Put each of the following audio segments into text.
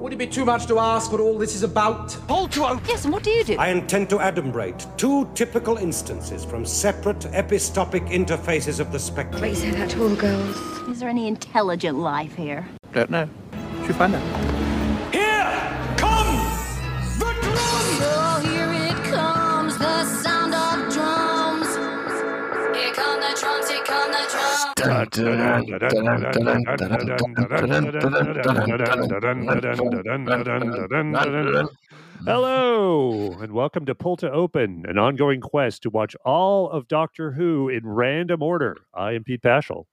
Would it be too much to ask what all this is about? Polto! Yes, and what do you do? I intend to adumbrate two typical instances from separate epistemic interfaces of the spectrum. Please you say that to all girls? Is there any intelligent life here? Don't know. Should find out. Drums. Hello, and welcome to Pull to Open, an ongoing quest to watch all of Doctor Who in random order. I am Pete Pachal.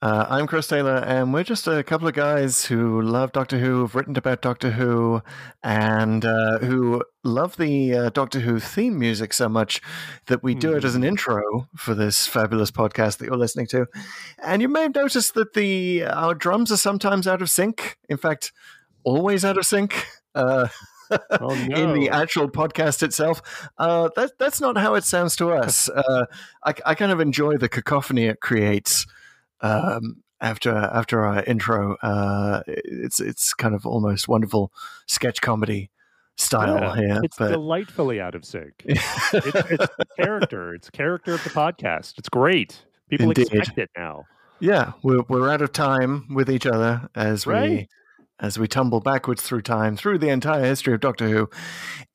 Uh, I'm Chris Taylor, and we're just a couple of guys who love Doctor Who, have written about Doctor Who, and uh, who love the uh, Doctor Who theme music so much that we do it as an intro for this fabulous podcast that you're listening to. And you may have noticed that the our drums are sometimes out of sync. In fact, always out of sync. Oh, in the actual podcast itself. Uh, that, that's not how it sounds to us. Uh, I, I kind of enjoy the cacophony it creates um, after after our intro. Uh, it's it's kind of almost wonderful sketch comedy style Yeah, here. it's but delightfully out of sync. it's, it's character. It's character of the podcast. It's great. People Indeed. expect it now. yeah, we're we're out of time with each other as we. As we tumble backwards through time, through the entire history of Doctor Who,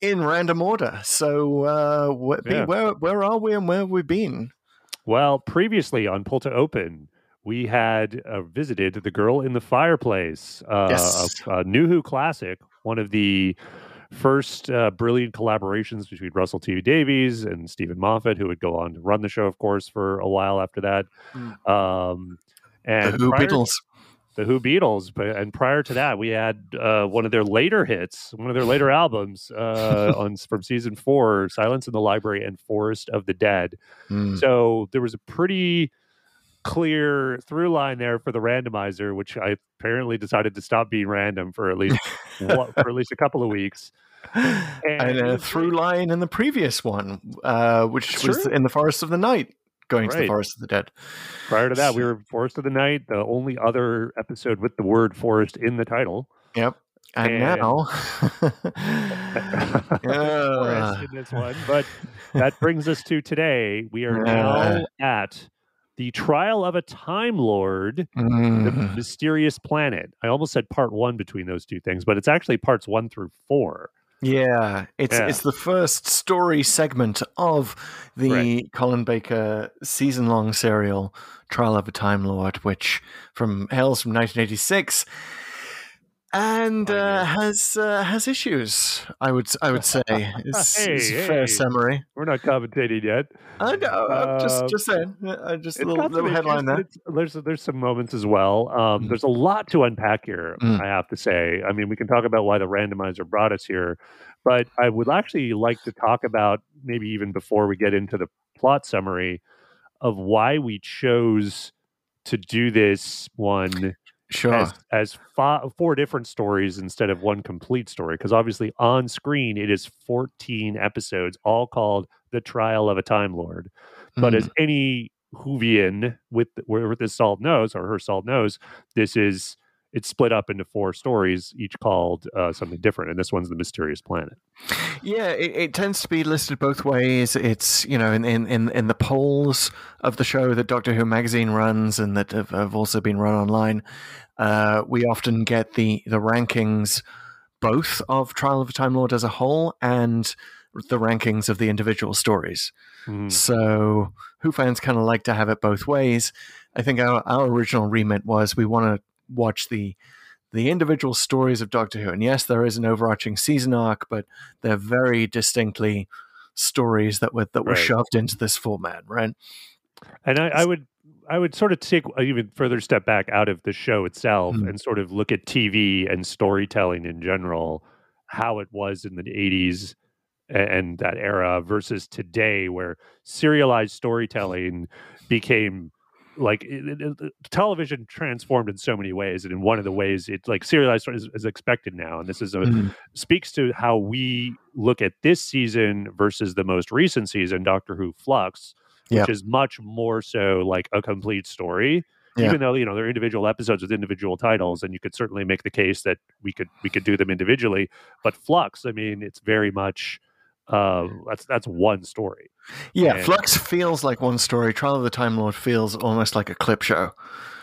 in random order. So, uh, wh- Yeah. where where are we and where have we been? Well, previously on Pull to Open, we had uh, visited The Girl in the Fireplace, uh, Yes. a, a New Who classic, one of the first uh, brilliant collaborations between Russell T. Davies and Steven Moffat, who would go on to run the show, of course, for a while after that. Um, and the Who Beatles. The Who Beatles, but and prior to that, we had uh, one of their later hits, one of their later albums uh, on from season four, "Silence in the Library" and "Forest of the Dead." Mm. So there was a pretty clear through line there for the randomizer, which I apparently decided to stop being random for at least for at least a couple of weeks. and it a through line in the previous one, uh, which was true. in the Forest of the Night, going to the Forest of the Dead. Prior to that, we were Forest of the Night, the only other episode with the word forest in the title. Yep. And, And- now, forest Yeah. in this one. But that brings us to today. We are now at the trial of a Time Lord, the Mm. mysterious planet. I almost said part one between those two things, but it's actually parts one through four. Yeah, it's Yeah. it's the first story segment of the Right. Colin Baker season long serial Trial of a Time Lord, which from hails from 1986. And Oh, uh, has uh, has issues. I would I would say is, Hey, is a fair hey. summary. We're not commentating yet. I know. I'm just Uh, just saying. Uh, just a little, little headline there. There's there's some moments as well. Um, Mm. There's a lot to unpack here. Mm. I have to say. I mean, we can talk about why the randomizer brought us here, but I would actually like to talk about maybe even before we get into the plot summary of why we chose to do this one Sure. as as fi- four different stories instead of one complete story because obviously on screen it is 14 episodes all called the trial of a time lord but Mm. as any Whovian with where this salt knows or her salt knows, this is it's split up into four stories, each called uh, something different, and this one's the mysterious planet. Yeah, it, it tends to be listed both ways. It's you know in, in, in, in the polls of the show that Doctor Who magazine runs and that have, have also been run online. Uh, we often get the the rankings both of Trial of a Time Lord as a whole and the rankings of the individual stories. Mhm. So Who fans kind of like to have it both ways. I think our, our original remit was we want to watch the the individual stories of Doctor Who. And yes, there is an overarching season arc, but they're very distinctly stories that were that were Right. shoved into this format, right? And I, I would I would sort of take an even further step back out of the show itself Mm. and sort of look at TV and storytelling in general, how it was in the 80s and that era versus today where serialized storytelling became like it, it- it- television transformed in so many ways and in one of the ways it like serialized is, is expected now and this is a Mm. speaks to how we look at this season versus the most recent season doctor who flux which Yep. is much more so like a complete story Yeah. even though you know they're individual episodes with individual titles, and you could certainly make the case that we could we could do them individually. But Flux, I mean, it's very much uh, that's that's one story. Yeah, And- Flux feels like one story. Trial of the Time Lord feels almost like a clip show.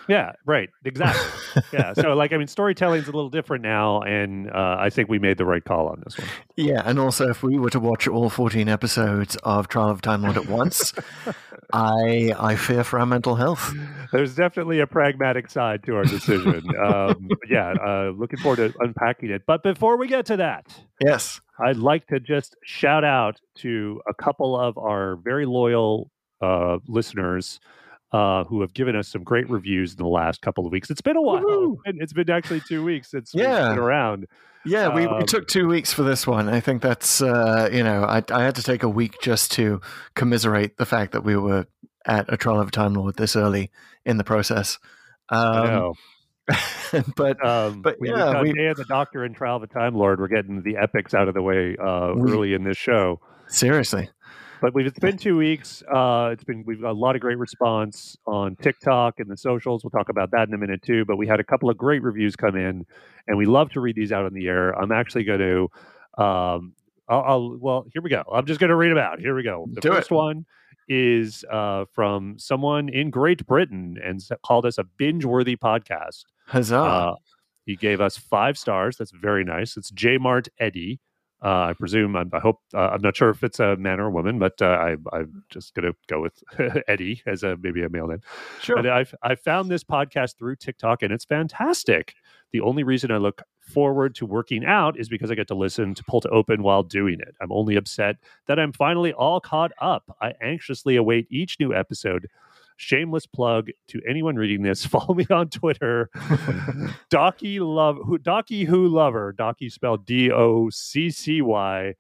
Yeah, right, exactly. yeah, so like I mean, storytelling's a little different now, and uh, I think we made the right call on this one. Yeah, and also if we were to watch all 14 episodes of Trial of Time Lord at once, I I fear for our mental health. There's definitely a pragmatic side to our decision. um, yeah, uh, looking forward to unpacking it. But before we get to that, Yes. I'd like to just shout out to a couple of our very loyal uh, listeners uh, who have given us some great reviews in the last couple of weeks. It's been a while. Woohoo! It's been, actually two weeks since we've Yeah. been around. Yeah, we, we Um, took two weeks for this one. I think that's, uh, you know, I, I had to take a week just to commiserate the fact that we were at a Trial of a Time Lord this early in the process. I Um, know. but Um, but we, yeah, we've we- Day of the Doctor and Trial of a Time Lord. We're getting the epics out of the way uh, We- early in this show. seriously, But we've it's been two weeks. Uh, it's been we've got a lot of great response on TikTok and the socials. We'll talk about that in a minute too. But we had a couple of great reviews come in, and we love to read these out on the air. I'm actually going to, um, I'll, I'll well here we go. I'm just going to read them out. Here we go. The Do it. first one is uh, from someone in Great Britain and called us a binge-worthy podcast. huzzah! Uh, he gave us five stars. That's very nice. It's J Mart Eddie. Uh, I presume. I, I hope. Uh, I'm not sure if it's a man or a woman, but uh, I, I'm just going to go with Eddie as a maybe a male name. sure. And I I found this podcast through TikTok, and it's fantastic. The only reason I look forward to working out is because I get to listen to Pull to Open while doing it. I'm only upset that I'm finally all caught up. I anxiously await each new episode. Shameless plug to anyone reading this. Follow me on Twitter. Docky love who Doccy who lover. Doccy spelled D O C C Y.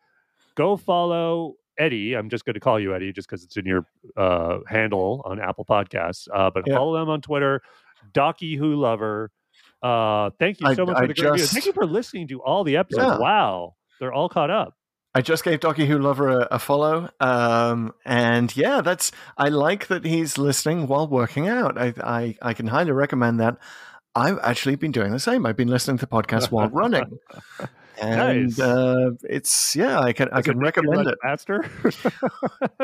Go follow Eddie. I'm just going to call you Eddie just because it's in your uh, handle on Apple Podcasts. Uh, but Yeah. follow them on Twitter. Docky who lover. Uh, thank you I- so much I for the just- Thank you for listening to all the episodes. Yeah. Wow, they're all caught up. I just gave Docky Who Lover a, a follow, um, and yeah, that's. I like that he's listening while working out. I, I I can highly recommend that. I've actually been doing the same. I've been listening to podcasts while running, and Nice. uh, it's yeah. I can I Does it can you recommend it. Faster.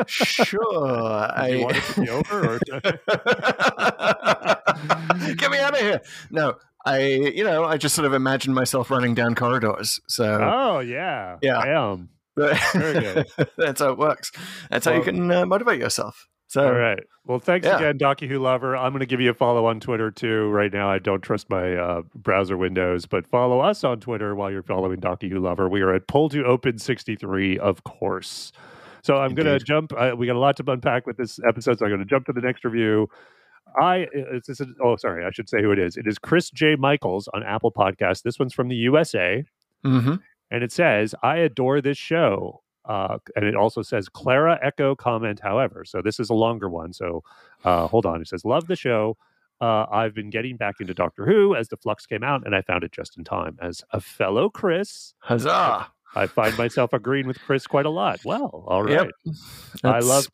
Sure, Do you want it to be over? Or Get me out of here! No, I you know I just sort of imagine myself running down corridors. So oh yeah, Yeah. I am. Very good. That's how it works. That's how you can uh, motivate yourself. So All right. Well, thanks yeah. again, Who Lover. I'm going to give you a follow on Twitter too. Right now, I don't trust my uh, browser windows, but follow us on Twitter while you're following Docu Who Lover. We are at Pull to Open 63, of course. So I'm going to jump. Uh, we got a lot to unpack with this episode, so I'm going to jump to the next review. I it's, it's, oh sorry, I should say who it is. It is Chris J. Michaels on Apple Podcast. This one's from the USA mhm. And it says, "I adore this show." Uh, and it also says Clara Echo comment. However, so this is a longer one. So uh, hold on. It says, "Love the show." Uh, I've been getting back into Doctor Who as the Flux came out, and I found it just in time. As a fellow Chris, huzzah! I find myself agreeing with Chris quite a lot. Well, all right. Yep. I love.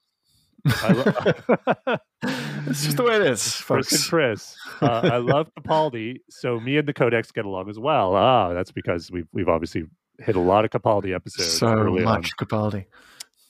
I love it's just the way it is, Chris and folks. Chris. Uh, I love Capaldi, so me and the Codex get along as well. Ah, that's because we've we've obviously hit a lot of Capaldi episodes So early on. much Capaldi.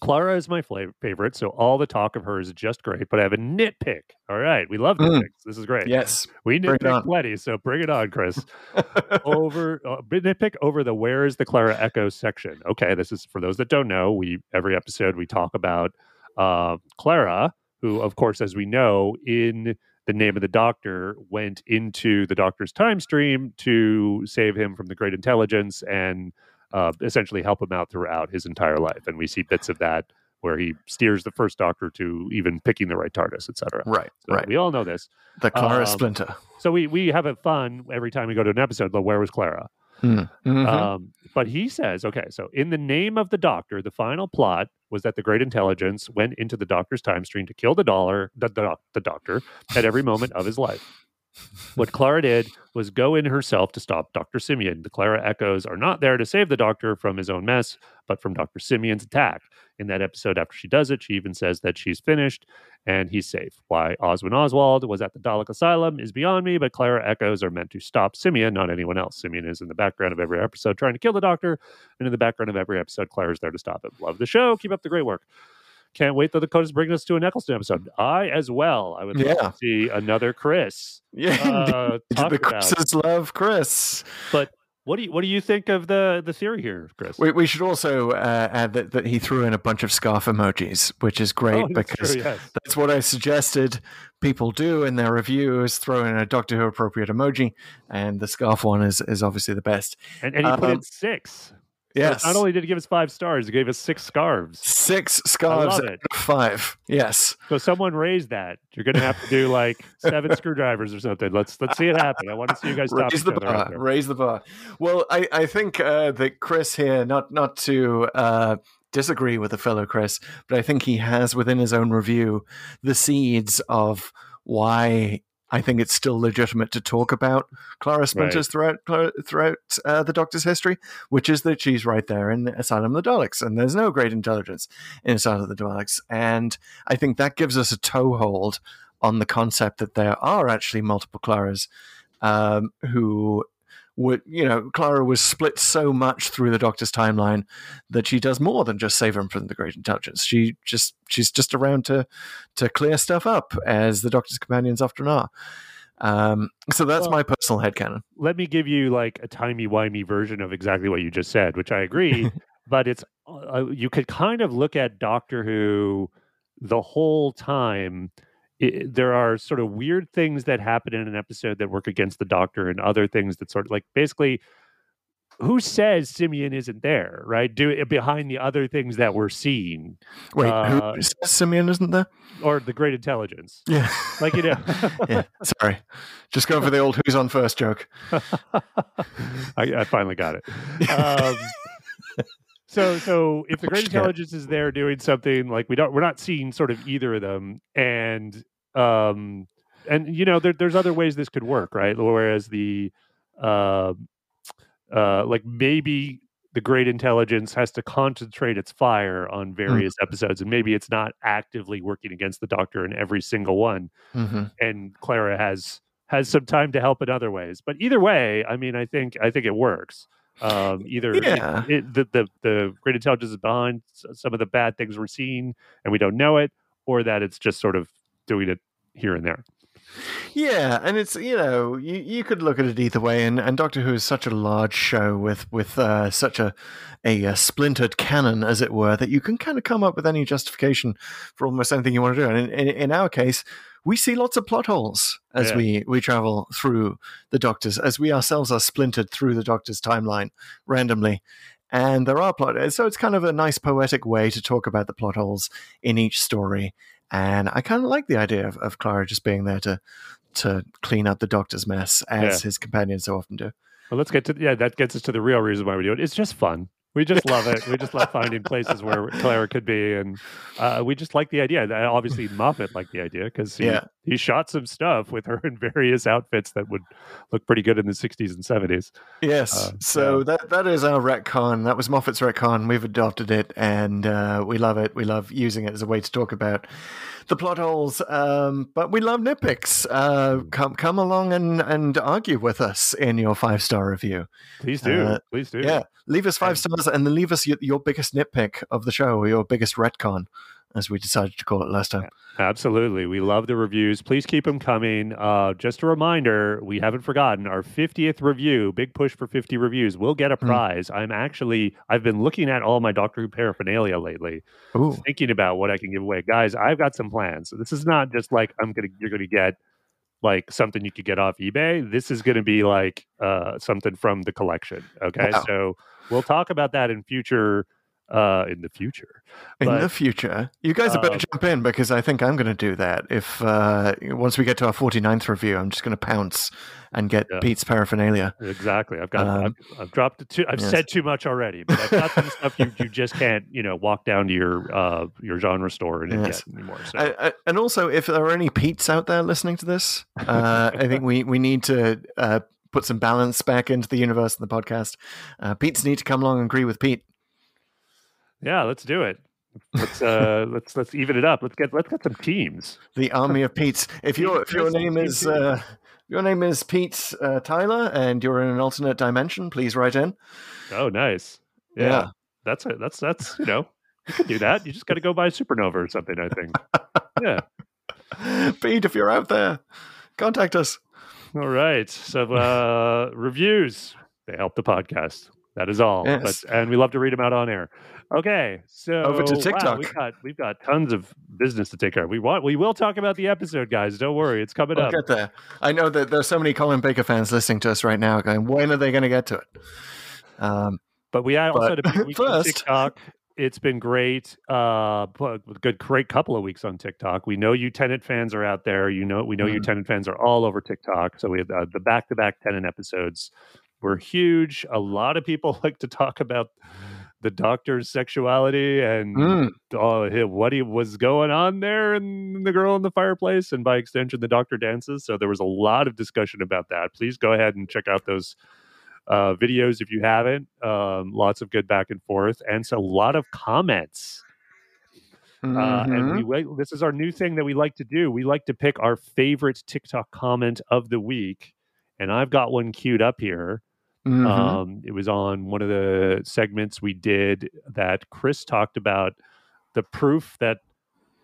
Clara is my favorite, so all the talk of her is just great. But I have a nitpick. All right, we love Mm. nitpicks. This is great. Yes. we nitpick plenty, so bring it on, Chris. over uh, nitpick over the where is the Clara Echo section. Okay, this is for those that don't know. We every episode we talk about uh, Clara, who, of course, as we know, in the name of the Doctor, went into the Doctor's time stream to save him from the Great Intelligence and uh, essentially help him out throughout his entire life. And we see bits of that where he steers the first Doctor to even picking the right TARDIS, etc. Right. So right. We all know this. The Clara um, Splinter. So we we have it fun every time we go to an episode. But where was Clara? Mm. Mhm. Um, but he says, okay, so in the name of the Doctor, the final plot was that the Great Intelligence went into the Doctor's time stream to kill the dollar, the, the, the Doctor, at every moment of his life. What Clara did was go in herself to stop Dr. Simeon. The Clara Echoes are not there to save the doctor from his own mess, but from Dr. Simeon's attack. In that episode, after she does it, she even says that she's finished and he's safe. Why Oswin Oswald was at the Dalek Asylum is beyond me, but Clara Echoes are meant to stop Simeon, not anyone else. Simeon is in the background of every episode trying to kill the doctor, and in the background of every episode, Clara's there to stop him. Love the show. Keep up the great work. Can't wait that the code is bringing us to an Eccleston episode. I as well. I would love Yeah. to see another Chris. Yeah, uh, the. Chris's love Chris. But what do you what do you think of the the theory here, Chris? We, we should also uh, add that, that he threw in a bunch of scarf emojis, which is great Oh, because true, yes. that's what I suggested people do in their reviews. Throw in a Doctor Who appropriate emoji, and the scarf one is, is obviously the best. And, and he put Um, in six. Yes, Not only did he give us five stars, he gave us six scarves. six scarves five. Yes, So someone raised that. You're going to have to do like seven screwdrivers or something. Let's let's see it happen. I want to see you guys raise the bar. Raise the bar. Well, I I think uh, that Chris here, not not to. Uh, disagree with a fellow Chris, but I think he has within his own review the seeds of why I think it's still legitimate to talk about Clara Splinters throughout throughout uh, the Doctor's history, which is that she's right there in Asylum of the Daleks, and there's no great intelligence in Asylum of the Daleks, and I think that gives us a toehold on the concept that there are actually multiple Claras um, who would you know Clara was split so much through the Doctor's timeline that she does more than just save him from the Great Intelligence. She just she's just around to to clear stuff up, as the Doctor's companions often are. Um, so that's Well- my personal headcanon. Let me give you like a timey wimey version of exactly what you just said, which I agree. but it's uh, you could kind of look at Doctor Who the whole time. I there are sort of weird things that happen in an episode that work against the Doctor, and other things that sort of like basically. Who says Simeon isn't there, right? Do behind the other things that we're seeing, Wait, Uh, who says Simeon isn't there? or the great intelligence, Yeah, like you know. yeah. Sorry, just going for the old "Who's on first joke. I, I finally got it. Um, so, so if the great intelligence is there doing something like we don't, we're not seeing sort of either of them, and um, and you know, there, there's other ways this could work, right? Whereas the, uh, uh, like maybe the great intelligence has to concentrate its fire on various episodes, and maybe it's not actively working against the Doctor in every single one hmm and Clara has has some time to help in other ways. But either way, I mean, I think I think it works. Um, either Yeah. it, the, the the great intelligence is behind some of the bad things we're seeing, and we don't know it, or that it's just sort of doing it here and there. Yeah, and it's you know you, you could look at it either way, and, and Doctor Who is such a large show with with uh, such a, a uh splintered canon, as it were, that you can kind of come up with any justification for almost anything you want to do. And in, in, in our case, we see lots of plot holes as Yeah. we we travel through the Doctor's, as we ourselves are splintered through the Doctor's timeline randomly. And there are plot, so it's kind of a nice poetic way to talk about the plot holes in each story. And I kind of like the idea of, of Clara just being there to to clean up the doctor's mess as Yeah. his companions so often do. Well, let's get to yeah. That gets us to the real reason why we do it. It's just fun. We just love it. We just love finding places where Clara could be, and uh, we just like the idea. And Obviously, Moffat liked the idea because he, Yeah. he shot some stuff with her in various outfits that would look pretty good in the '60s and '70s. Yes. Uh, so yeah. that that is our retcon. That was Moffat's retcon. We've adopted it, and uh, we love it. We love using it as a way to talk about the plot holes. Um, but we love nitpicks. Uh, come come along and and argue with us in your five star review. Please do. Uh, Please do. Yeah, leave us five And- stars and then leave us your, your biggest nitpick of the show or your biggest retcon, as we decided to call it last time. Absolutely. We love the reviews. Please keep them coming. Uh, just a reminder, we haven't forgotten our 50th review, big push for 50 reviews. We'll get a Hmm. prize. I'm actually, I've been looking at all my Doctor Who paraphernalia lately, Ooh. thinking about what I can give away. Guys, I've got some plans. So this is not just like I'm going to, you're going to get like something you could get off eBay. This is going to be like uh, something from the collection. Okay. Wow. So we'll talk about that in future uh, in the future. In But- the future, you guys had better um, jump in because I think I'm going to do that. If uh, once we get to our 49th review, I'm just going to pounce and get Yeah. Pete's paraphernalia. Exactly. I've got. Um, I've, I've dropped it too. I've yes. said too much already, but I've got some stuff you, you just can't, you know, walk down to your uh, your genre store and Yes. get anymore. So I, I, and also, if there are any Pete's out there listening to this, uh, I think we, we need to uh, put some balance back into the universe and the podcast. Uh, Pete's need to come along and agree with Pete. yeah, let's do it. Let's uh, let's let's even it up. Let's get let's get some teams. The army of Pete's. If your if your name is uh, your name is Pete uh, Tyler and you're in an alternate dimension, please write in. Oh, nice. Yeah, Yeah. that's it. That's that's you know you can do that. You just got to go buy a Supernova or something. I think. Yeah. Pete, if you're out there, contact us. All right. So uh reviews they help the podcast. That is all. Yes. But and we love to read them out on air. Okay. So Over to wow, TikTok. we've got we've got tons of business to take care of. We want we will talk about the episode, guys. Don't worry. It's coming We'll up. get there. I know that there's so many Colin Baker fans listening to us right now going, when are they going to get to it? Um, But we also But had a big week first- TikTok. It's been great. Uh, good, great couple of weeks on TikTok. We know you Tennant fans are out there. You know, we know you Mm. Tennant fans are all over TikTok. So we have uh, the back-to-back Tennant episodes were huge. A lot of people like to talk about the doctor's sexuality and mm, uh, what he was going on there and the girl in the fireplace and by extension the doctor dances so there was a lot of discussion about that please go ahead and check out those uh, videos if you haven't um, lots of good back and forth and so a lot of comments uh, mhm. and we wait, this is our new thing that we like to do we like to pick our favorite tiktok comment of the week and i've got one queued up here Mhm. um, it was on one of the segments we did that Chris talked about the proof that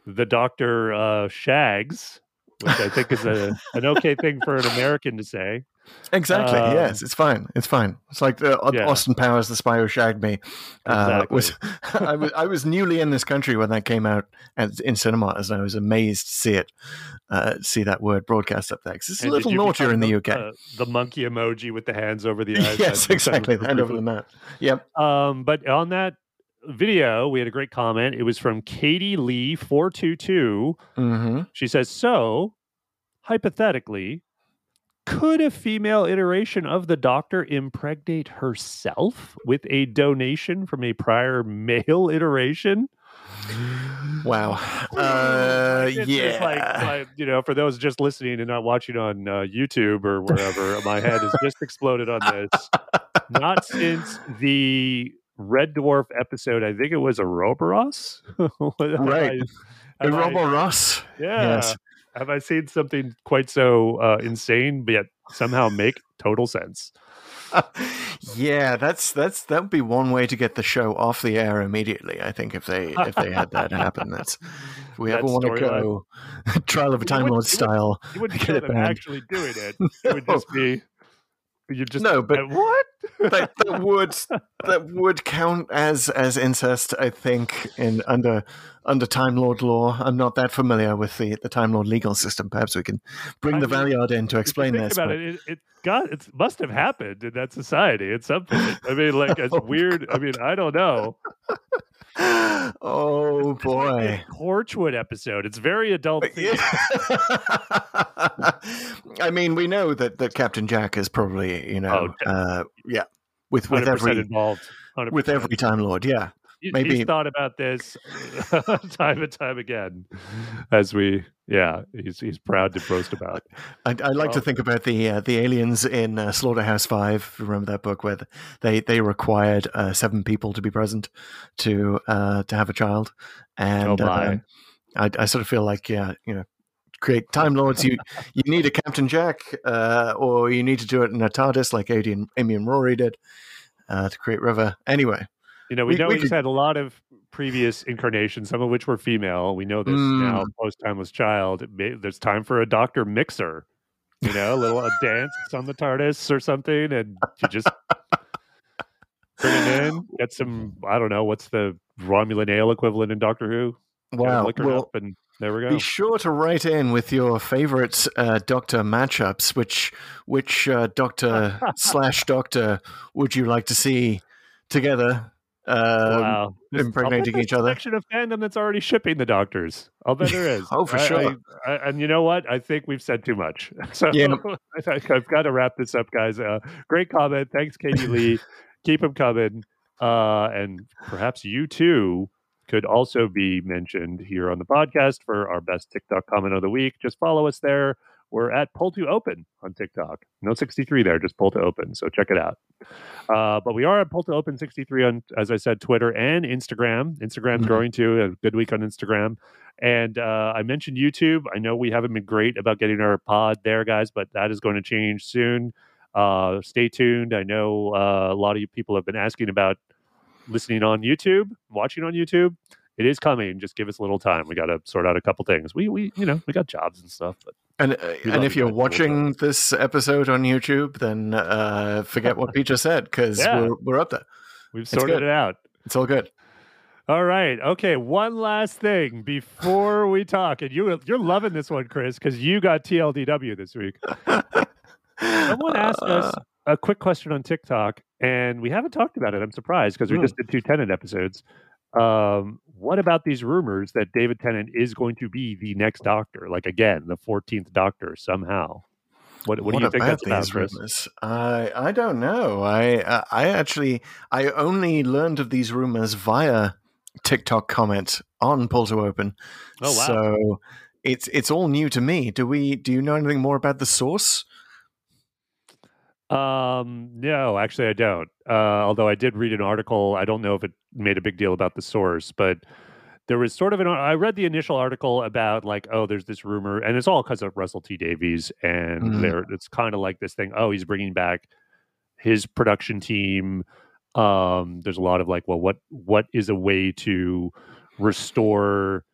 the doctor uh, shags, which I think is a, an okay thing for an American to say. Exactly. um, yes, it's fine. It's fine. It's like the Yeah. Austin Powers, the spy who shagged me. Uh, was I was I was newly in this country when that came out at, in cinemas, and I was amazed to see it, uh, see that word broadcast up there. 'Cause it's a And little naughtier in the UK. uh, the monkey emoji with the hands over the eyes. yes, exactly. The hand over the mat. Yep. Um, but on that video, we had a great comment. It was from Katie Lee four two two. hmm She says, So, hypothetically, could a female iteration of the doctor impregnate herself with a donation from a prior male iteration? Wow. Uh, yeah. like, like, you know, for those just listening and not watching on uh, YouTube or wherever, my head has just exploded on this. Not since the Red Dwarf episode. I think it was Ouroboros. Right. I- Robo Ross. yeah. Yes. Have I seen something quite so uh, insane, but yet somehow make total sense? yeah, that's that's that would be one way to get the show off the air immediately. I think if they if they had that happen, that's if we That ever want to go trial of a Time Lord style. You wouldn't Get it them actually doing it. It would just be you just No, but- uh, what? that, that would that would count as as incest. I think in under under Time Lord law. I'm not that familiar with the the Time Lord legal system. Perhaps we can bring I the mean, Valeyard in to explain think this. about but- it, it, got it must have happened in that society at some point. I mean, like it's Oh, weird. I mean, I don't know. oh It's like boy. the Torchwood episode. It's very adult. themed. I mean, we know that, that Captain Jack is probably, you know, Oh, uh, yeah, with with every involved. 100%. with every Time Lord, yeah. Maybe- he's thought about this time and time again. As we, yeah, he's he's proud to boast about. I, I like to think about the uh, the aliens in uh, Slaughterhouse Five. Remember that book where they they required uh, seven people to be present to uh, to have a child, and Oh, my. um, I, I sort of feel like yeah, you know, create Time Lords. You you need a Captain Jack, uh, or you need to do it in a TARDIS like Amy and, Amy and Rory did uh, to create River. Anyway, You know, we, We- know we he's could- had a lot of previous incarnations, some of which were female. We know this now, Mm. post timeless child. May- There's time for a doctor mixer. You know, a little a dance on the TARDIS or something, and you just bring it in. Get some. I don't know what's the Romulan ale equivalent in Doctor Who. Get it wow. Well, up, and there we go. Be sure to write in with your favorite uh, Doctor matchups. Which which uh, Doctor slash Doctor would you like to see together um, wow. This- I'll bet impregnating each other. section of fandom that's already shipping the doctors. I'll bet there is. Oh, for I- sure. I- I- and you know what? I think we've said too much. So Yeah. I've got to wrap this up, guys. Uh, great comment. Thanks, Katie Lee. Keep them coming. Uh, and perhaps you too could also be mentioned here on the podcast for our best TikTok comment of the week. Just follow us there. We're at Pull to Open on TikTok. No 63 there, just Pull to Open. So check it out. Uh, but we are at Pull to Open 63 on, as I said, Twitter and Instagram. Instagram's Mhm. growing too. A good week on Instagram. And uh, I mentioned YouTube. I know we haven't been great about getting our pod there, guys, but that is going to change soon. Uh, stay tuned. I know uh, a lot of you people have been asking about listening on YouTube, watching on YouTube. It is coming. Just give us a little time. We got to sort out a couple things. We, we, you know, we got jobs and stuff. But And uh, We and if you you're watching this episode on YouTube, then uh, forget what Pete just said because Yeah. we're we're up there. we've It's sorted good. it out. It's all good. All right. Okay. One last thing before we talk, and you you're loving this one, Chris, because you got TLDW this week. Someone asked us a quick question on TikTok, and we haven't talked about it. I'm surprised because we Hmm. just did two Tennant episodes. Um, what about these rumors that David Tennant is going to be the next Doctor? Like again, the 14th Doctor somehow. What, what, do you think that's about, rumors? I I don't know. I I- I actually I only learned of these rumors via TikTok comment on Pull to Open. Oh wow! So it's it's all new to me. Do we? Do you know anything more about the source? Um, no, actually, I don't. Uh, although I did read an article. I don't know if it made a big deal about the source, but there was sort of an. I read the initial article about like, oh, there's this rumor, and it's all because of Russell T Davies, and Mhm. there it's kind of like this thing. Oh, he's bringing back his production team. Um, there's a lot of like, well, what what is a way to restore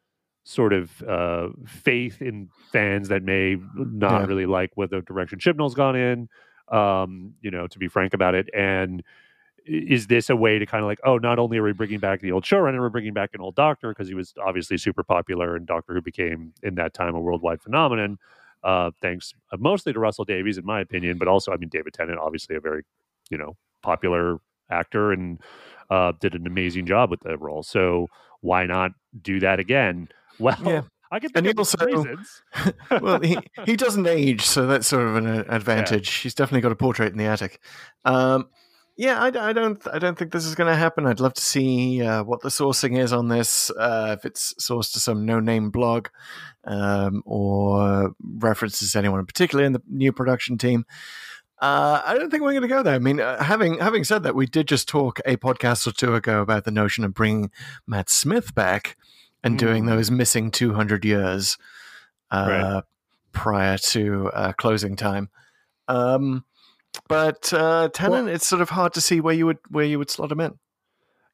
sort of uh, faith in fans that may not Yeah. really like what the direction Chibnall's gone in um, you know, to be frank about it. And is this a way to kind of like, oh, not only are we bringing back the old showrunner, we're bringing back an old doctor because he was obviously super popular and Doctor Who became in that time a worldwide phenomenon. Uh, thanks uh, mostly to Russell Davies, in my opinion, but also, I mean, David Tennant, obviously a very, you know, popular actor and uh, did an amazing job with the role. So why not do that again? Well, Yeah. I can And think he of also- reasons. well, he, he doesn't age, so that's sort of an uh, advantage. He's definitely got a portrait in the attic. Um, yeah, I, I don't I don't think this is going to happen. I'd love to see uh, what the sourcing is on this. Uh, if it's sourced to some no name blog um, or references anyone in particular in the new production team. Uh, I don't think we're going to go there. I mean, uh, having having said that, we did just talk a podcast or two ago about the notion of bringing Matt Smith back and doing Mm. those missing 200 years uh, Right. prior to uh, closing time. Um, but uh, Tennant, it's sort of hard to see where you would where you would slot him in.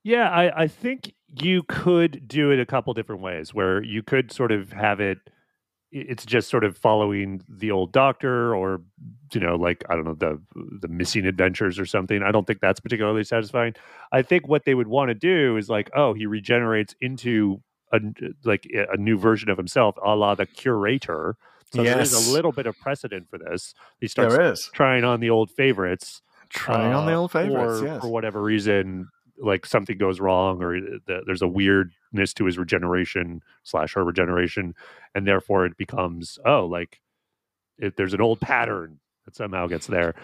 Yeah, I, I think you could do it a couple different ways where you could sort of have it it's just sort of following the old doctor or you know like i don't know the the missing adventures or something. I don't think that's particularly satisfying. I think what they would want to do is like oh he regenerates into a like a new version of himself a la the curator so there is Yes. a little bit of precedent for this he starts There is trying on the old favorites trying on the uh, old favorites. or yes. for whatever reason like something goes wrong or the, there's a weirdness to his regeneration slash her regeneration and therefore it becomes oh like if there's an old pattern that somehow gets there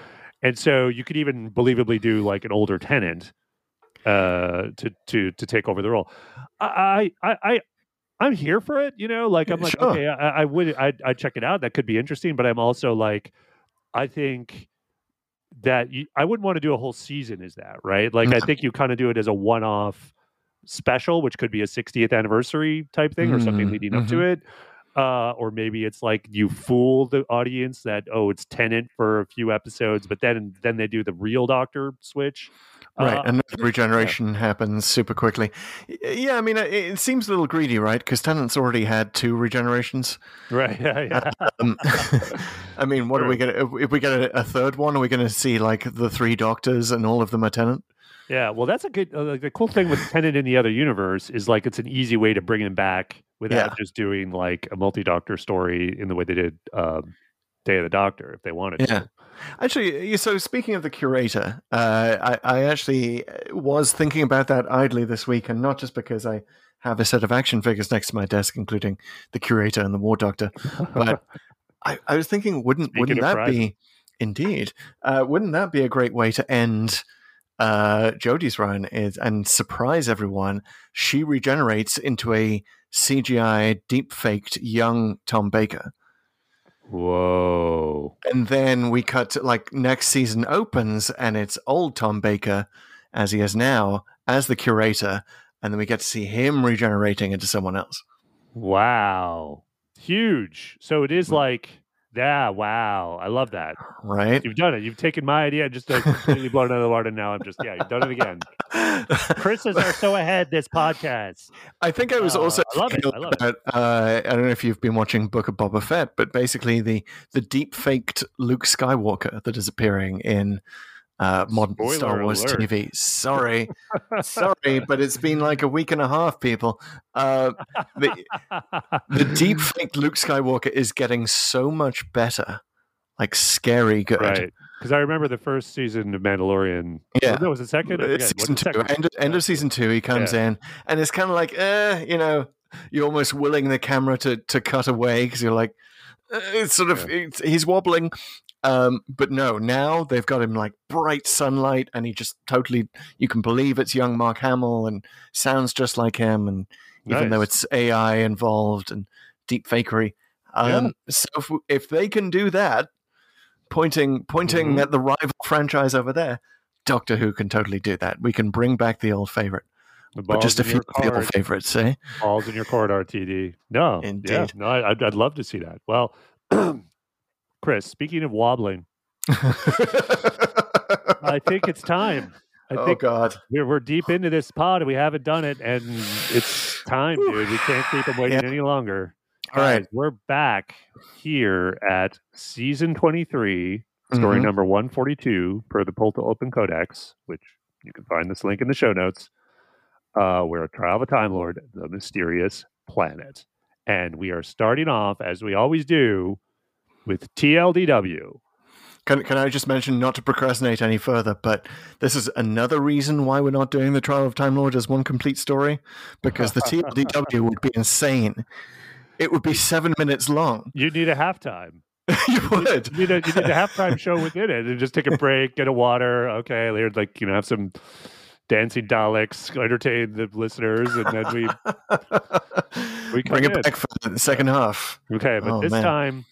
and so you could even believably do like an older Tennant uh to to to take over the role i i i i'm here for it you know like i'm like Sure. okay i, I would I'd, I'd check it out that could be interesting but i'm also like i think that you, I wouldn't want to do a whole season is that right? Like I think you kind of do it as a one-off special which could be a 60th anniversary type thing or something Mm, leading up to it uh, or maybe it's like you fool the audience that oh it's Tennant for a few episodes but then then they do the real doctor switch Right, Uh, and regeneration happens super quickly. Yeah, I mean, it, it seems a little greedy, right? Because Tennant's already had two regenerations. right yeah, yeah. Um, I mean, what are we going to, if, we get a, a third one, are we going to see like the three doctors and all of them are Tennant? Yeah, well, that's a good. Uh, the cool thing with Tennant in the other universe is like it's an easy way to bring him back without Yeah. just doing like a multi-doctor story in the way they did um, Day of the Doctor if they wanted Yeah. to. Actually, so speaking of the curator, uh, I, I actually was thinking about that idly this week, and not just because I have a set of action figures next to my desk, including the curator and the war doctor, but I, I was thinking, wouldn't Speaking wouldn't that prizes. be indeed? Uh, wouldn't that be a great way to end uh, Jodie's run is, and surprise everyone? She regenerates into a CGI deep faked young Tom Baker. Whoa. And then we cut to like next season opens and it's old Tom Baker as he is now as the curator. And then we get to see him regenerating into someone else. Wow. Huge. So it Hmm. like, yeah, wow. I love that. Right? You've done it. You've taken my idea and just completely blown it out of the water. Now I'm just, yeah, you've done it again. Chris's are so ahead this podcast. I think I was Uh, also I love it, I love it. about, uh, I don't know if you've been watching Book of Boba Fett, but basically the the deep faked Luke Skywalker that is appearing in uh, modern Star Wars alert. TV. Sorry, sorry, but it's been like a week and a half, people. Uh, the, the deep faked Luke Skywalker is getting so much better, like scary good. right. Because I remember the first season of Mandalorian. Yeah. Oh, no, was it second? I forget. Season the two, second? end, end of season two, he comes in, and it's kind of like, uh, you know, you're almost willing the camera to to cut away because you're like, uh, it's sort of, it's, he's wobbling. Um, but no, now they've got him like bright sunlight, and he just totally, you can believe it's young Mark Hamill, and sounds just like him, and even though it's AI involved and deep fakery. Um, So if, if they can do that, pointing pointing Mhm. at the rival franchise over there, Doctor Who can totally do that. We can bring back the old favorite, The but just a few old favorites, eh? Balls in your court, RTD. No, yeah, Indeed. no, I'd, I'd love to see that. Well, Chris, speaking of wobbling, I think it's time. I oh think God! we're, we're deep into this pod and we haven't done it, and it's time, dude. We can't keep them waiting Yeah. any longer. All right. Guys, we're back here at season 23, story Mhm. number 142 per the Pull to Open Codex, which you can find this link in the show notes. Uh, we're a trial of a Time Lord, the mysterious planet. And we are starting off, as we always do, with TLDW. Can, can I just mention not to procrastinate any further, but this is another reason why we're not doing the Trial of Time Lord as one complete story because the TLDW would be insane. It would be seven minutes long. You need a halftime. you would. You need a, you need a halftime show within it and just take a break, get a water. Okay, later, like, you know, have some dancing Daleks, entertain the listeners, and then we We Bring it in. back for the second half. Okay, but Oh, this man. time,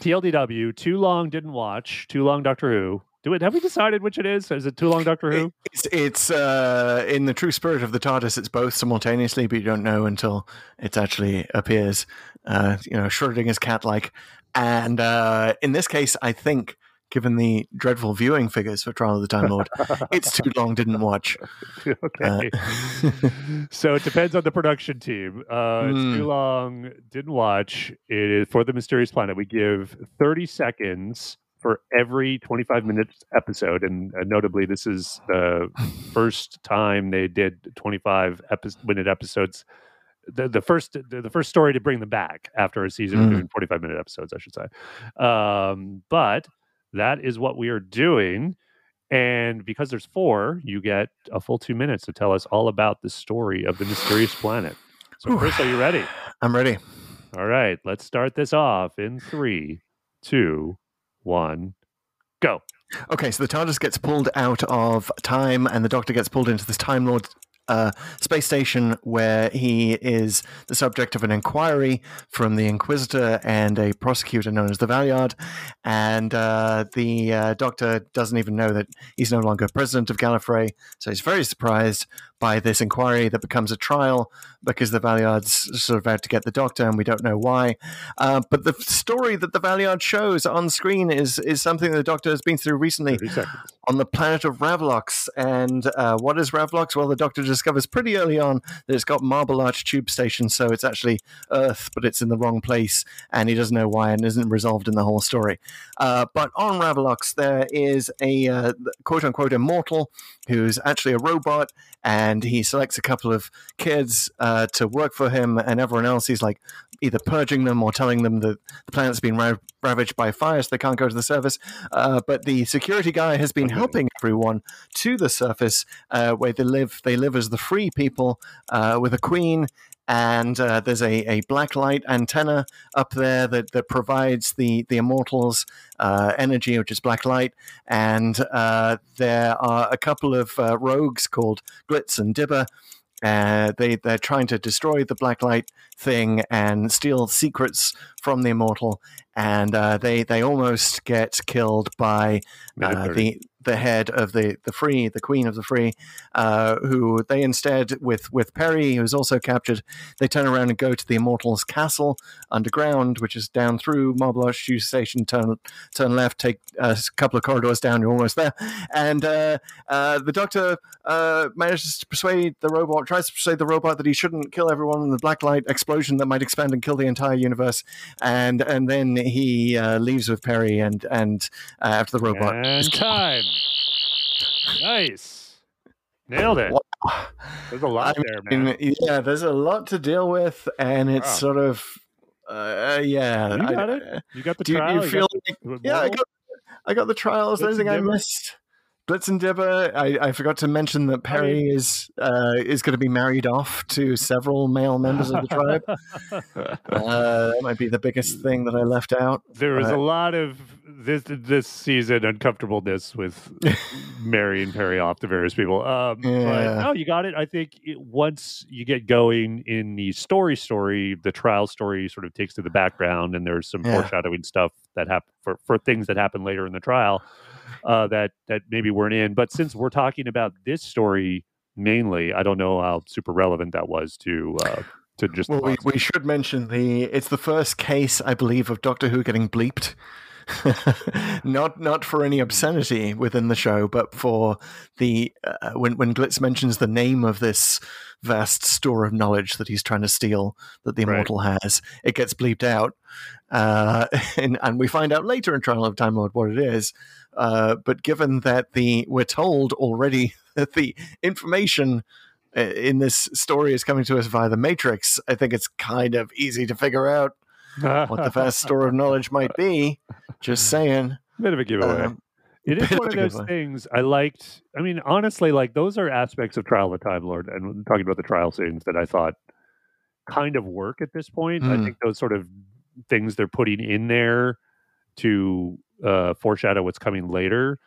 TLDW, too long didn't watch, too long Doctor Who. Do it? Have we decided which it is? Is it too long Doctor Who? It's it's uh, in the true spirit of the TARDIS. It's both simultaneously, but you don't know until it actually appears. Uh, you know, Schrodinger's cat-like, and uh, in this case, I think, given the dreadful viewing figures for Trial of the Time Lord, it's too long. Didn't watch. okay. Uh, so it depends on the production team. Uh, It's Mm. too long. Didn't watch. It is for the Mysterious Planet. We give 30 seconds for every 25 minutes episode, and uh, notably, this is the first time they did 25 epi- minute episodes. The, the first the, the first story to bring them back after a season of Mm. doing 45 minute episodes, I should say. Um, but that is what we are doing. And because there's four, you get a full two minutes to tell us all about the story of the mysterious planet. So. Chris, are you ready? I'm ready. All right, let's start this off in three, two, one, go. Okay, so the TARDIS gets pulled out of time, and the Doctor gets pulled into this Time Lord uh, space station where he is the subject of an inquiry from the Inquisitor and a prosecutor known as the Valeyard. And uh, the uh, Doctor doesn't even know that he's no longer president of Gallifrey, so he's very surprised by this inquiry that becomes a trial because the Valeyard's sort of out to get the Doctor, and we don't know why. Uh, but the story that the Valeyard shows on screen is is something the Doctor has been through recently on the planet of Ravolox. And uh, what is Ravolox? Well, the Doctor discovers pretty early on that it's got Marble Arch Tube Station, so it's actually Earth, but it's in the wrong place, and he doesn't know why and isn't resolved in the whole story. Uh, but on Ravolox, there is a uh, quote unquote immortal who's actually a robot, and and he selects a couple of kids uh, to work for him, and everyone else he's like either purging them or telling them that the planet's been ra- ravaged by fire, so they can't go to the surface. Uh, but the security guy has been helping everyone to the surface, uh, where they live. They live as the free people uh, with a queen. And uh, there's a, a black light antenna up there that, that provides the, the immortals uh, energy, which is black light. And uh, there are a couple of uh, rogues called Glitz and Dibber. Uh, they they're trying to destroy the blacklight thing and steal secrets from the immortal, and uh, they they almost get killed by uh, the the head of the the free, the queen of the free, uh, who they instead with with Peri, who's also captured, they turn around and go to the immortal's castle underground, which is down through Marble Shoe Station. Turn turn left, take a couple of corridors down, you're almost there, and uh, uh, the Doctor uh, manages to persuade the robot, tries to persuade the robot that he shouldn't kill everyone in the black light explosion that might expand and kill the entire universe, and and then he uh, leaves with Peri and and uh, after the robot. And time. Nice. Nailed it. There's a lot I there, man. yeah, there's a lot to deal with, and it's Wow. sort of, uh, yeah. You I- got it. You got the Do you, trial. you feel like, the yeah, I got, I got the trials. Anything I missed? Glitz and Dibber. I, I forgot to mention that Peri is uh, is going to be married off to several male members of the tribe. uh, that might be the biggest thing that I left out. there was Uh, a lot of this this season uncomfortableness with Mary and Peri off to various people. Um, Yeah. But no, you got it. I think it, once you get going in the story, story, the trial story sort of takes to the background, and there's some Yeah. foreshadowing stuff that happen for for things that happen later in the trial uh, that that maybe weren't in. But since we're talking about this story mainly, I don't know how super relevant that was to uh, to just Well, we, we should mention the it's the first case I believe of Doctor Who getting bleeped. not not for any obscenity within the show, but for the uh, when when Glitz mentions the name of this vast store of knowledge that he's trying to steal that the Right. immortal has, it gets bleeped out, uh, and and we find out later in Trial of Time Lord what it is. Uh, but given that the we're told already that the information uh, in this story is coming to us via the Matrix, I think it's kind of easy to figure out what the vast store of knowledge might be. Just saying. bit of a giveaway. Um, It is one of those giveaway. things I liked. I mean, honestly, like those are aspects of Trial of the Time Lord, and talking about the trial scenes that I thought kind of work at this point. I Mm. think those sort of things they're putting in there to uh, foreshadow what's coming later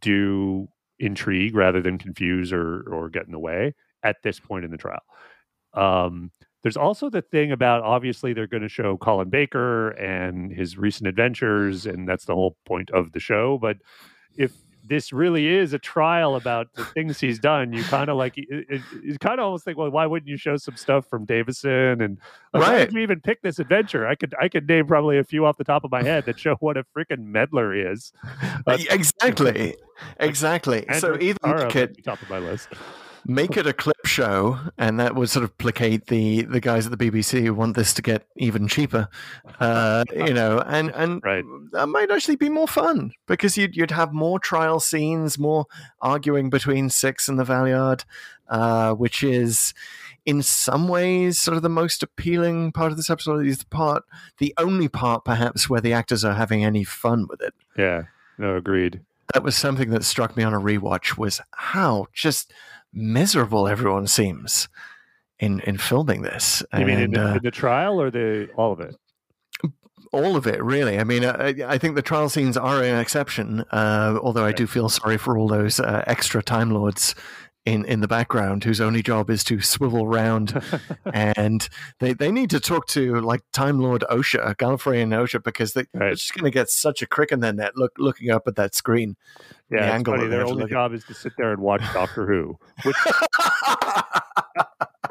do intrigue rather than confuse or or get in the way at this point in the trial. Um, there's also the thing about obviously they're going to show Colin Baker and his recent adventures, and that's the whole point of the show. But if this really is a trial about the things he's done, you kind of like it, it, you kind of almost think, well, why wouldn't you show some stuff from Davison and like, why Right. did you even pick this adventure? I could I could name probably a few off the top of my head that show what a freaking meddler is. Uh, exactly. Exactly. so either make it top of my list. Make it a clip show, and that would sort of placate the the guys at the BBC who want this to get even cheaper. Uh, you know, and and Right. that might actually be more fun because you'd you'd have more trial scenes, more arguing between Six and the Valeyard, uh, which is in some ways sort of the most appealing part of this episode. Is the part, the only part perhaps where the actors are having any fun with it. Yeah. No, agreed. That was something that struck me on a rewatch was how just miserable everyone seems in in filming this. You mean in the, uh, in the trial or the all of it? all of it, really. I mean, I, I think the trial scenes are an exception, uh, although I do feel sorry for all those uh, extra Time Lords in, in the background whose only job is to swivel round. and they, they need to talk to, like, Time Lord OSHA, Gallifrey and OSHA, because they, they're Right. just going to get such a crick in their net look, looking up at that screen. Yeah, it's angle funny. Their only at. job is to sit there and watch Doctor Who, which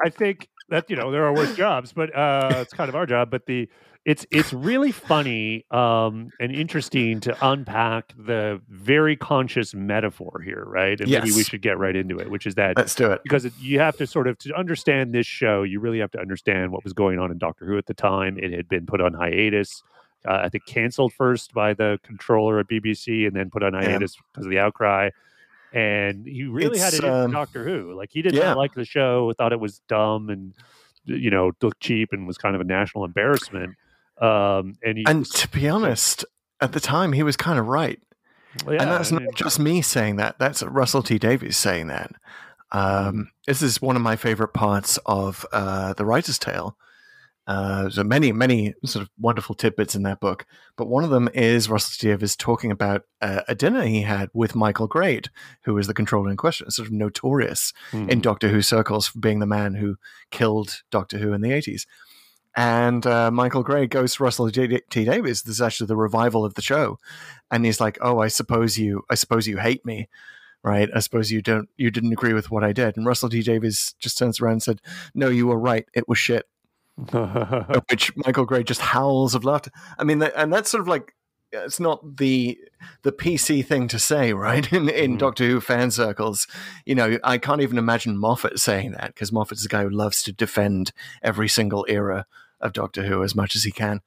I think that you know there are worse jobs, but uh, it's kind of our job. But the it's it's really funny um, and interesting to unpack the very conscious metaphor here, right? And maybe we should get right into it, which is that Let's do it. because it, you have to sort of to understand this show you really have to understand what was going on in doctor who at the time it had been put on hiatus uh, i think canceled first by the controller at bbc and then put on Yeah. hiatus because of the outcry and he really had It's, it in for um, Doctor Who. Like he did yeah. not like the show, thought it was dumb and you know looked cheap and was kind of a national embarrassment. Um, and he, And to be honest, at the time he was kind of right. yeah, and that's I mean, not just me saying that. That's Russell T Davies saying that. Um, this is one of my favorite parts of uh, the Writer's Tale. Uh, so many, many sort of wonderful tidbits in that book, but one of them is Russell T Davies talking about uh, a dinner he had with Michael Grade, who was the controller in question, sort of notorious in mhm. Doctor Who circles for being the man who killed Doctor Who in the 80s. And uh, Michael Grade goes to Russell T. Davies. This is actually the revival of the show, and he's like, "Oh, I suppose you, I suppose you hate me, right? I suppose you don't, you didn't agree with what I did." And Russell T. Davies just turns around and said, "No, you were right. It was shit." Which Michael Grade just howls of laughter. I mean, and that's sort of like it's not the the PC thing to say, right? In in Mhm. Doctor Who fan circles, you know, I can't even imagine Moffat saying that because Moffat's a guy who loves to defend every single era of Doctor Who as much as he can.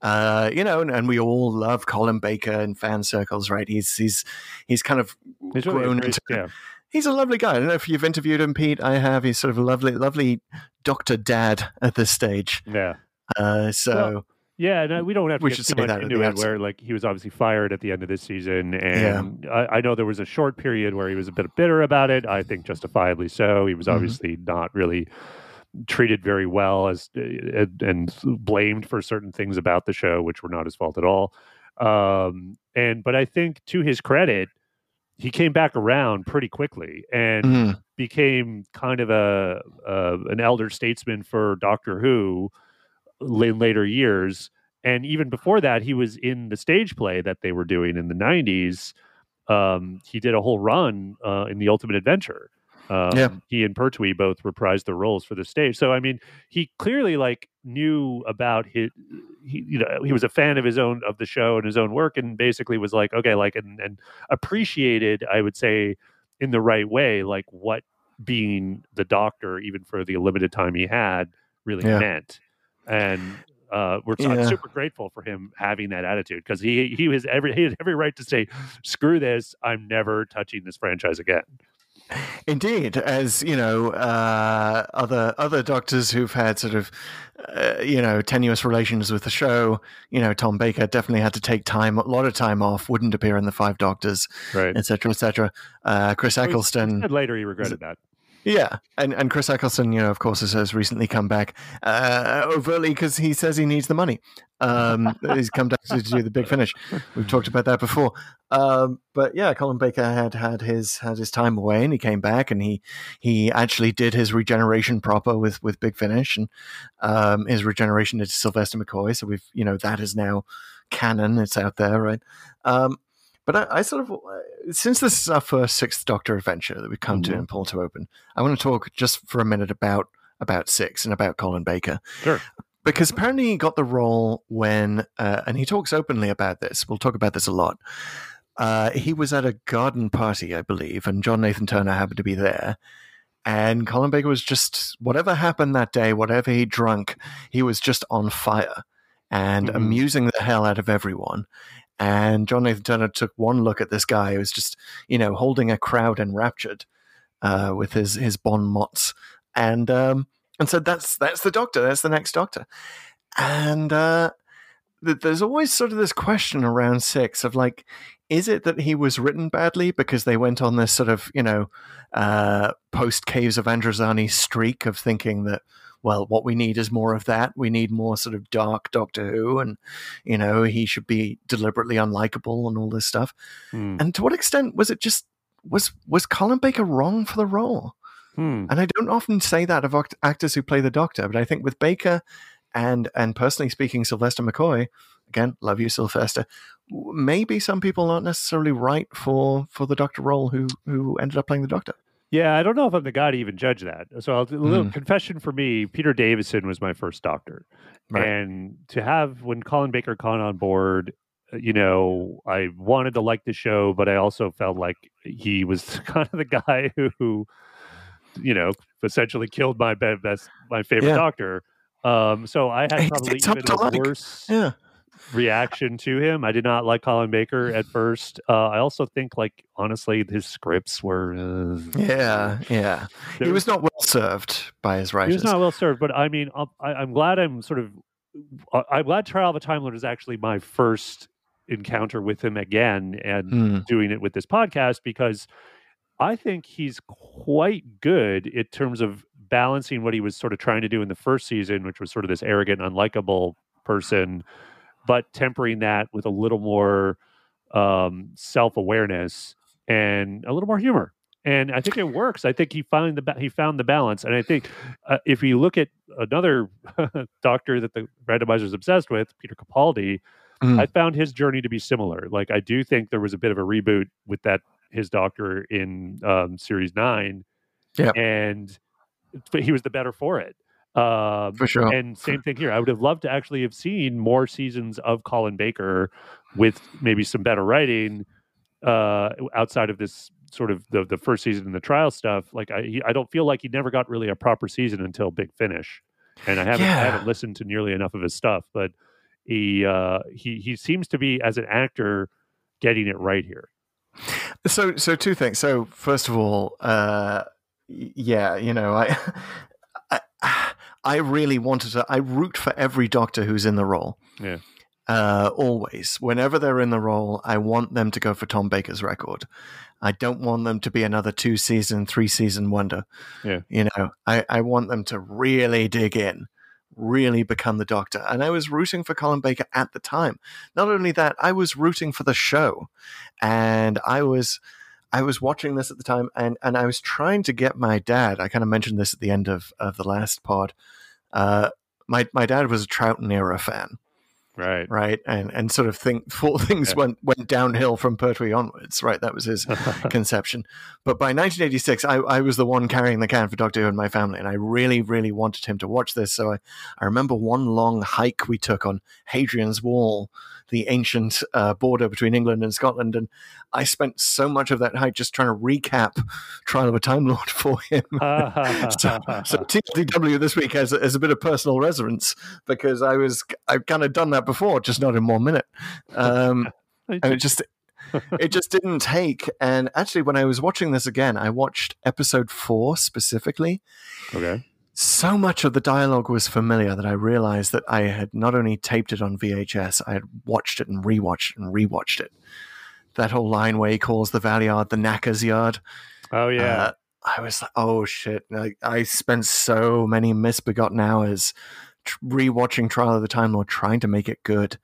Uh, you know, and, and we all love Colin Baker in fan circles, right? He's he's he's kind of He's grown great- into yeah. he's a lovely guy. I don't know if you've interviewed him, Pete. I have. He's sort of a lovely, lovely Doctor Dad at this stage. Yeah. Uh, so Well, Yeah, I- we don't have to We get too say much that into it. Where like he was obviously fired at the end of this season, and I, I know there was a short period where he was a bit bitter about it. I think justifiably so. He was Mhm. obviously not really treated very well as and, and blamed for certain things about the show, which were not his fault at all. Um, and but I think to his credit, he came back around pretty quickly and mm, became kind of a, a an elder statesman for Doctor Who in later years. And even before that, he was in the stage play that they were doing in the '90s. Um, he did a whole run uh, in the Ultimate Adventure. Um, Yeah. he and Pertwee both reprised their roles for the stage. So I mean, he clearly like knew about his. He, you know, he was a fan of his own of the show and his own work, and basically was like, okay, like and, and appreciated, I would say, in the right way, like what being the doctor, even for the limited time he had, really Yeah. meant. And uh, we're Yeah. super grateful for him having that attitude because he he was every he had every right to say, "Screw this! I'm never touching this franchise again." Indeed, as you know, uh, other other doctors who've had sort of uh, you know tenuous relations with the show. You know, Tom Baker definitely had to take time, a lot of time off. Wouldn't appear in the Five Doctors, Right. etc., etc. Uh, Chris He Eccleston. said later he regretted that. Yeah, and and Chris Eccleston, you know, of course, has, recently come back uh, overtly because he says he needs the money. Um, he's come back to do the big finish. We've talked about that before. Um, but yeah, Colin Baker had had his had his time away, and he came back, and he he actually did his regeneration proper with with Big Finish, and um, his regeneration into Sylvester McCoy. So we've you know that is now canon. It's out there, right? Um, but I, I sort of, since this is our first Sixth Doctor adventure that we come to Mhm. and pull to open, I want to talk just for a minute about about Six and about Colin Baker. Sure. Because apparently he got the role when, uh, and he talks openly about this. We'll talk about this a lot. Uh, he was at a garden party, I believe, and John Nathan Turner happened to be there. And Colin Baker was just, whatever happened that day, whatever he drunk, he was just on fire and Mhm. amusing the hell out of everyone. And John Nathan Turner took one look at this guy who was just, you know, holding a crowd enraptured uh, with his his bon mots, and um, and said, "That's that's the Doctor. That's the next Doctor." And uh, th- there's always sort of this question around six of like, is it that he was written badly because they went on this sort of you know uh, post Caves of Androzani streak of thinking that well, what we need is more of that. We need more sort of dark Doctor Who, and you know he should be deliberately unlikable and all this stuff. Hmm. And to what extent was it just was was Colin Baker wrong for the role? Hmm. And I don't often say that of act- actors who play the Doctor, but I think with Baker and and personally speaking, Sylvester McCoy, again, love you, Sylvester. Maybe some people aren't necessarily right for for the Doctor role who who ended up playing the Doctor. Yeah, I don't know if I'm the guy to even judge that. So I'll, a little Mhm. confession for me: Peter Davison was my first doctor, Right. and to have when Colin Baker came on board, uh, you know, I wanted to like the show, but I also felt like he was kind of the guy who, who you know, essentially killed my best, my favorite Yeah. doctor. Um, so I had probably even a worse Yeah, reaction to him. I did not like Colin Baker at first. Uh, I also think, like honestly, his scripts were. Uh, Yeah, yeah. He was not well served by his writers. He was not well served, but I mean, I'll- I, I'm glad I'm sort of. I- I'm glad Trial of a Time Lord is actually my first encounter with him again, and Hmm. doing it with this podcast because I think he's quite good in terms of balancing what he was sort of trying to do in the first season, which was sort of this arrogant, unlikable person, but tempering that with a little more um, self awareness and a little more humor. And I think it works. I think he found the ba- he found the balance. And I think uh, if you look at another doctor that the randomizer is obsessed with, Peter Capaldi, Mm. I found his journey to be similar. Like I do think there was a bit of a reboot with that his doctor in um, series nine, Yep. and but he was the better for it. Um, For sure. And same thing here. I would have loved to actually have seen more seasons of Colin Baker with maybe some better writing uh, outside of this sort of the the first season and the trial stuff. Like I he, I don't feel like he never got really a proper season until Big Finish, and I haven't I haven't listened to nearly enough of his stuff, but he uh, he he seems to be as an actor getting it right here. So, so two things. So, first of all, uh, yeah, you know, I, I, really wanted to. I root for every doctor who's in the role. Yeah. Uh, always, whenever they're in the role, I want them to go for Tom Baker's record. I don't want them to be another two season, three season wonder. Yeah. You know, I, I want them to really dig in, really become the doctor. And I was rooting for Colin Baker at the time. Not only that, I was rooting for the show. And I was I was watching this at the time and, and I was trying to get my dad. I kind of mentioned this at the end of, of the last pod. Uh, my my dad was a Troughton era fan Right. right? And and sort of think things Yeah. went went downhill from Pertwee onwards, right? That was his conception. But by 1986, I, I was the one carrying the can for Doctor Who in my family, and I really, really wanted him to watch this. So I, I remember one long hike we took on Hadrian's Wall, the ancient uh, border between England and Scotland, and I spent so much of that hike just trying to recap Trial of a Time Lord for him. so, so TLDW this week has, has a bit of personal resonance because I was I've kind of done that before, just not in one minute. Um, and it just it just didn't take. And actually, when I was watching this again, I watched episode four specifically. okay. So much of the dialogue was familiar that I realized that I had not only taped it on VHS, I had watched it and rewatched it and rewatched it. That whole line where he calls the Valeyard the Knacker's Yard. Oh yeah. Uh, I was like, oh shit! Like, I spent so many misbegotten hours tr- rewatching Trial of the Time Lord, trying to make it good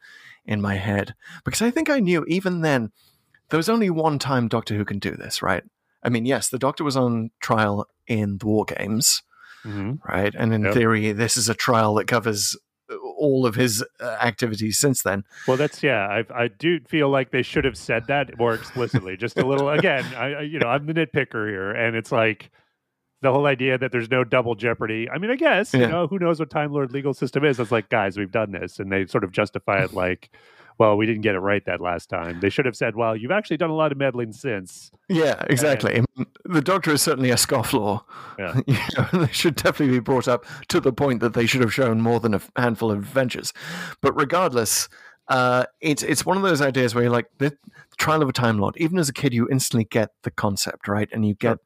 in my head because I think I knew even then there was only one time Doctor Who can do this, right? I mean, yes, the Doctor was on trial in the War Games, Mhm. right? And in Yep. theory, this is a trial that covers all of his uh, activities since then. Well, that's yeah. I I do feel like they should have said that more explicitly. Just a little. Again, I I- you know I'm the nitpicker here, and it's like the whole idea that there's no double jeopardy. I mean, I guess you know who knows what Time Lord legal system is. It's like guys, we've done this, and they sort of justify it like, well, we didn't get it right that last time. They should have said, well, you've actually done a lot of meddling since. Yeah, exactly. Mean, the Doctor is certainly a scofflaw. Yeah. You know, they should definitely be brought up to the point that they should have shown more than a handful of adventures. But regardless, uh, it's it's one of those ideas where you're like the trial of a Time Lord. Even as a kid, you instantly get the concept, right? And you get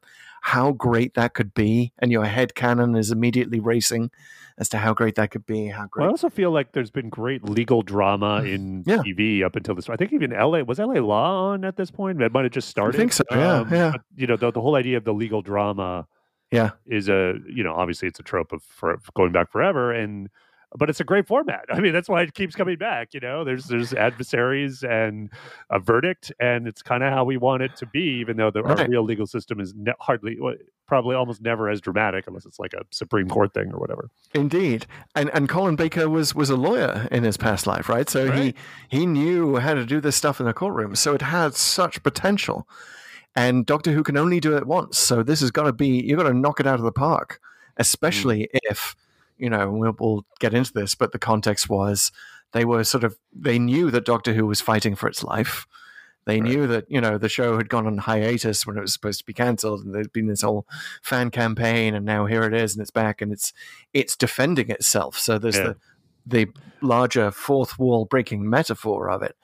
how great that could be, and your head canon is immediately racing as to how great that could be. How Well, I also feel like there's been great legal drama mm-hmm. in Yeah. TV up until this. I think even LA was LA Law on at this point. It might have just started. I think so, yeah, um, yeah. but, you know, the, the whole idea of the legal drama Yeah. is a you know obviously it's a trope of for going back forever and but it's a great format i mean that's why it keeps coming back you know there's there's adversaries and a verdict and it's kind of how we want it to be even though the our real legal system is ne- hardly probably almost never as dramatic unless it's like a supreme court thing or whatever Indeed, and and Colin Baker was was a lawyer in his past life, right? So Right. he he knew how to do this stuff in the courtroom. So it had such potential, and Doctor Who can only do it once. So this has got to be you've got to knock it out of the park, mm. especially if you know we'll, we'll get into this, but the context was they were sort of they knew that Doctor Who was fighting for its life. They Right. knew that you know the show had gone on hiatus when it was supposed to be cancelled, and there'd been this whole fan campaign, and now here it is, and it's back, and it's it's defending itself. So there's Yeah. the the larger fourth wall breaking metaphor of it.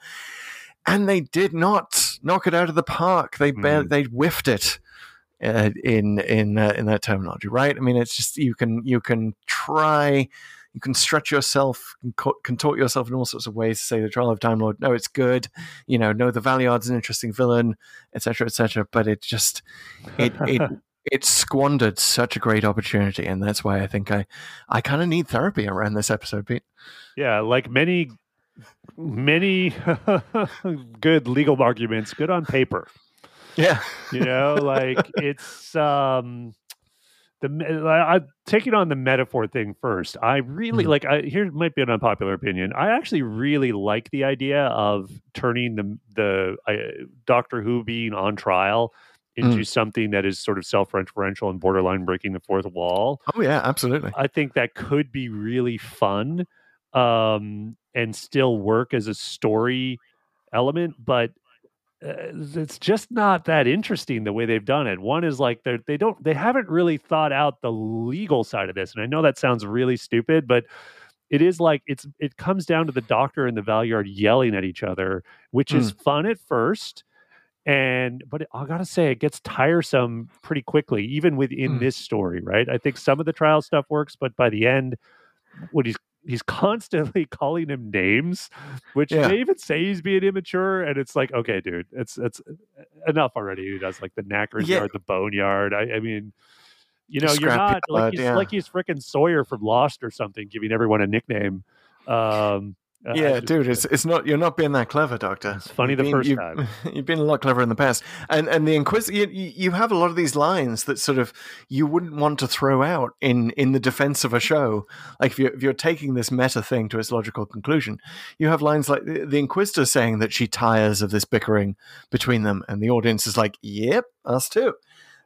And they did not knock it out of the park. They ba- hmm. they whiffed it uh, in in uh, in that terminology, right? I mean, it's just you can you can try, you can stretch yourself, contort yourself in all sorts of ways to say the trial of Time Lord. No, it's good. You know, no, the Valeyard's an interesting villain, etc., etc. But it just it it it squandered such a great opportunity, and that's why I think I I kind of need therapy around this episode, Pete. Yeah, like many many good legal arguments, good on paper. Yeah, You know, like it's um the I, taking on the metaphor thing first. I really Mhm. like. I here might be an unpopular opinion. I actually really like the idea of turning the the uh, Doctor Who being on trial into something that is sort of self-referential and borderline breaking the fourth wall. oh yeah, absolutely. I think that could be really fun um, and still work as a story element, but it's just not that interesting the way they've done it. One is like they they don't they haven't really thought out the legal side of this, and I know that sounds really stupid, but it is like it's it comes down to the doctor and the Valeyard yelling at each other, which is fun at first. And but I gotta say, it gets tiresome pretty quickly, even within Mm. this story, right? I think some of the trial stuff works, but by the end, when he's he's constantly calling him names, which Yeah. they even say he's being immature, and it's like, okay, dude, it's it's enough already. He does like the knackers Yeah. yard, the boneyard. I, I mean, you know, you're not like he's yeah. like he's freaking Sawyer from Lost or something, giving everyone a nickname. Um, I Yeah, dude, it's it's not you're not being that clever, Doctor. It's funny the You've first you've, time. You've been a lot clever in the past, and and the Inquisitor, you, you have a lot of these lines that sort of you wouldn't want to throw out in in the defense of a show. Like if you're if you're taking this meta thing to its logical conclusion, you have lines like the, the Inquisitor saying that she tires of this bickering between them, and the audience is like, "Yep, us too."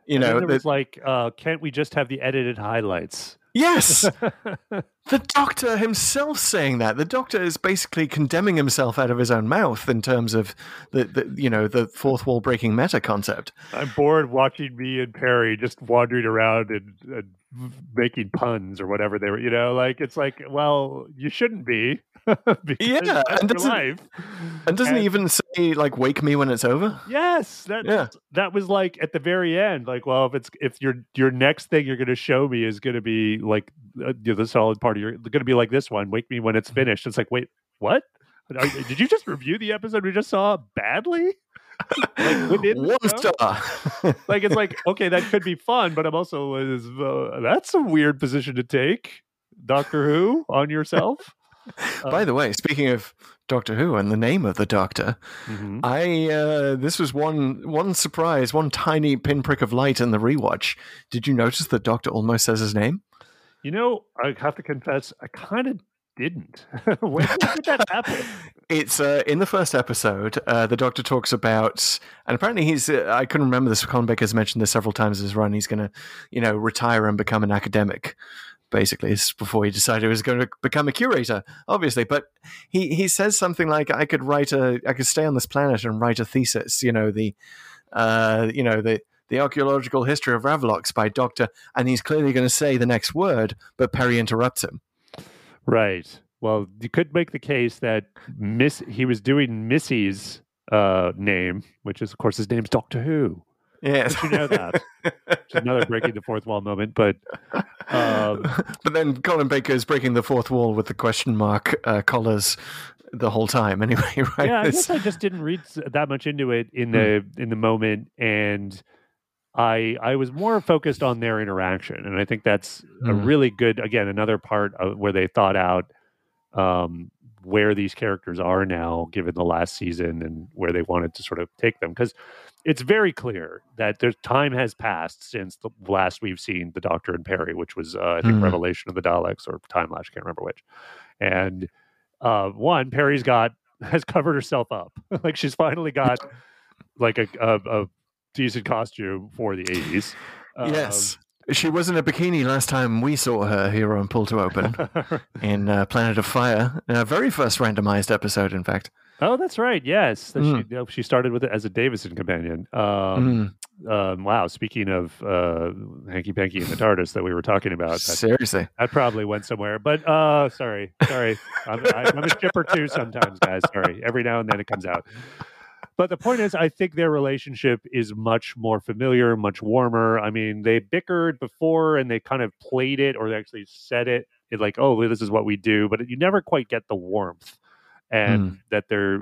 You And know, was like, uh, can't we just have the edited highlights? Yes, the Doctor himself saying that. The Doctor is basically condemning himself out of his own mouth in terms of the, the you know the fourth wall breaking meta concept. I'm bored watching me and Peri just wandering around and, and making puns or whatever they were. You know, like it's like, well, you shouldn't be. Yeah, and doesn't- life. And doesn't And- he even say like "wake me when it's over"? Yes, that Yeah. that was like at the very end. Like, well, if it's if your your next thing you're going to show me is going to be like uh, the solid part of your going to be like this one. Wake me when it's finished. It's like, wait, what? Did you just review the episode we just saw badly? Like within One star. like it's like okay that could be fun but i'm also is uh, that's a weird position to take doctor who on yourself By the way, speaking of Doctor Who and the name of the Doctor, Mhm. I uh, this was one one surprise, one tiny pinprick of light in the rewatch. Did you notice the Doctor almost says his name? you know i have to confess i kind of didn't when did that happen It's uh, in the first episode. Uh, the Doctor talks about, and apparently he's. Uh, I couldn't remember this. Colin Baker's mentioned this several times in his run. He's going to, you know, retire and become an academic. Basically, it's before he decided he was going to become a curator, obviously. But he he says something like, "I could write a, I could stay on this planet and write a thesis." You know the, uh, you know the the archaeological history of Ravolox by Doctor, and he's clearly going to say the next word, but Peri interrupts him. right well you could make the case that miss he was doing missy's uh name which is of course his name's doctor who Yes, you know that? which another breaking the fourth wall moment but um but then Colin Baker is breaking the fourth wall with the question mark uh, collars the whole time. Anyway, right? yeah, I guess I just didn't read that much into it in the in the moment, and I I was more focused on their interaction, and I think that's a Mm. really good again another part of where they thought out um, where these characters are now, given the last season, and where they wanted to sort of take them because. It's very clear that there's time has passed since the last we've seen the Doctor and Peri, which was uh, I think Hmm. Revelation of the Daleks or Timelash, can't remember which. And uh, one, Peri's got has covered herself up. like she's finally got like a, a, a decent costume for the 80s. yes. She was in a bikini last time we saw her here on Pull to Open Um, in uh, Planet of Fire. in our very first randomized episode, in fact. Oh, that's right. Yes. Mm. She, oh, she started with it as a Davison companion. Um, Mm. Um, wow. Speaking of uh, hanky panky and the TARDIS that we were talking about, Seriously. that probably went somewhere. But uh, sorry, sorry. I'm, I, I'm a shipper too sometimes, guys. Sorry. Every now and then it comes out. But the point is, I think their relationship is much more familiar, much warmer. I mean, they bickered before and they kind of played it or they actually said it, it like, oh, this is what we do. But you never quite get the warmth and that they're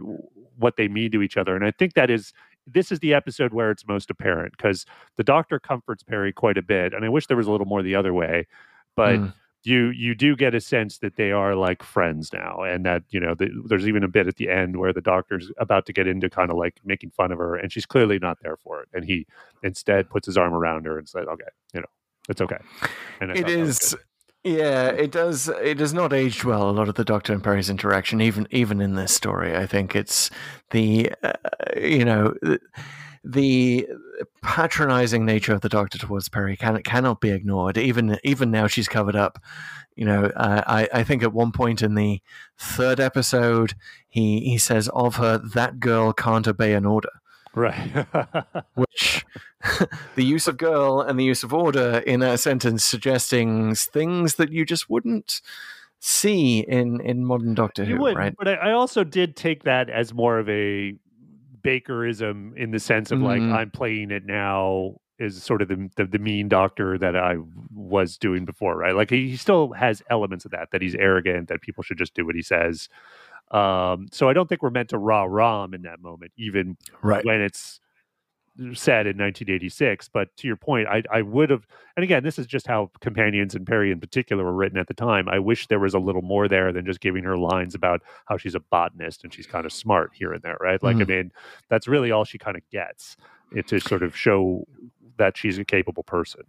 what they mean to each other. And I think that is this is the episode where it's most apparent because the doctor comforts Peri quite a bit. And I wish there was a little more the other way. But Mm. you you do get a sense that they are like friends now and that you know the, there's even a bit at the end where the doctor's about to get into kind of like making fun of her and she's clearly not there for it and he instead puts his arm around her and says okay you know it's okay and It is. Yeah, it does. It does not aged well. A lot of the Doctor and Peri's interaction, even even in this story, I think it's the uh, you know the, the patronizing nature of the Doctor towards Peri can cannot be ignored. Even even now, she's covered up. You know, uh, I I think at one point in the third episode, he he says of her that girl can't obey an order right which the use of girl and the use of order in that sentence suggesting things that you just wouldn't see in in modern Doctor you Who, would right? but I, also did take that as more of a bakerism in the sense of like Mhm. i'm playing it now is sort of the, the the mean doctor that i was doing before right like he still has elements of that that he's arrogant that people should just do what he says um so i don't think we're meant to rah rah in that moment even Right. when it's uh, said in 1986 but to your point i i would have and again this is just how companions and Peri in particular were written at the time. I wish there was a little more there than just giving her lines about how she's a botanist and she's kind of smart here and there right? Like i mm-hmm. mean that's really all she kind of gets it to sort of show that she's a capable person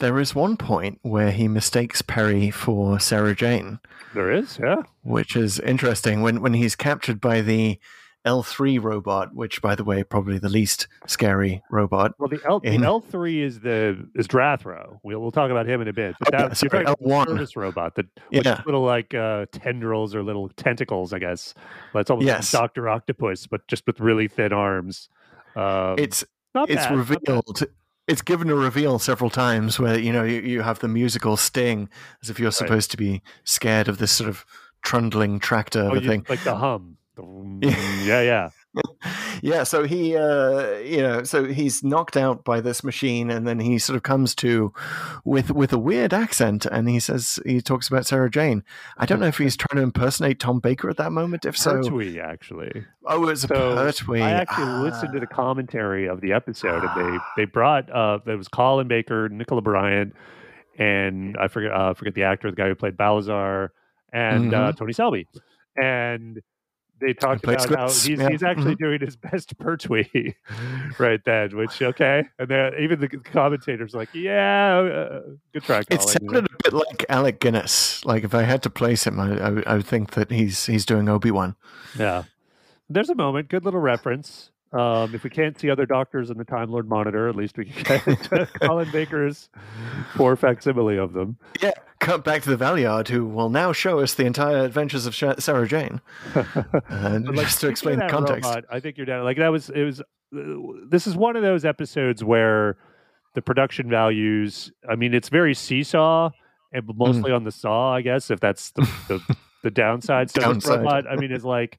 There is one point where he mistakes Peri for Sarah Jane, there is yeah which is interesting when when he's captured by the L3 robot, which by the way, probably the least scary robot. well the L In- the L three is the is Drathro. We'll we'll talk about him in a bit. But Oh, yeah, that, sorry, you're talking about the L1. service robot that Yeah. little like uh, tendrils or little tentacles, I guess. But it's almost Yes. like Doctor Octopus, but just with really thin arms. Um, It's not it's bad. revealed it's given a reveal several times where you know you, you have the musical sting as if you're supposed to be scared of this sort of trundling tractor Oh, of a you- thing like the hum. Yeah, yeah. Yeah so he uh you know so he's knocked out by this machine and then he sort of comes to with with a weird accent and he says he talks about sarah jane. I don't know if he's trying to impersonate tom baker at that moment. If so Pertwee, actually. oh it's a So pertwee. I actually listened to the Ah. commentary of the episode, and they they brought uh, there was Colin Baker, Nicola Bryant, and I forget uh, forget the actor, the guy who played Balazar, and uh, Tony Selby, and they talked Mm-hmm. about how he's yeah, he's actually mhm. doing his best Pertwee right then, which okay, and then even the commentators like, yeah, uh, good try, It Colin. you sounded a bit like Alec Guinness. Like if I had to place him, I, I, I would think that he's he's doing Obi Wan. Yeah. There's a moment, good little reference. Um, if we can't see other doctors in the Time Lord monitor, at least we can get Colin Baker's poor facsimile of them. Yeah, cut back to the Valeyard, who will now show us the entire adventures of Sarah Jane, uh, like, just to explain the context. robot, I think you're down. Like that was it was. Uh, this is one of those episodes where the production values. I mean, it's very seesaw, and Mm. mostly on the saw. I guess if that's the the, the downside. So Downside. robot, I mean, is like.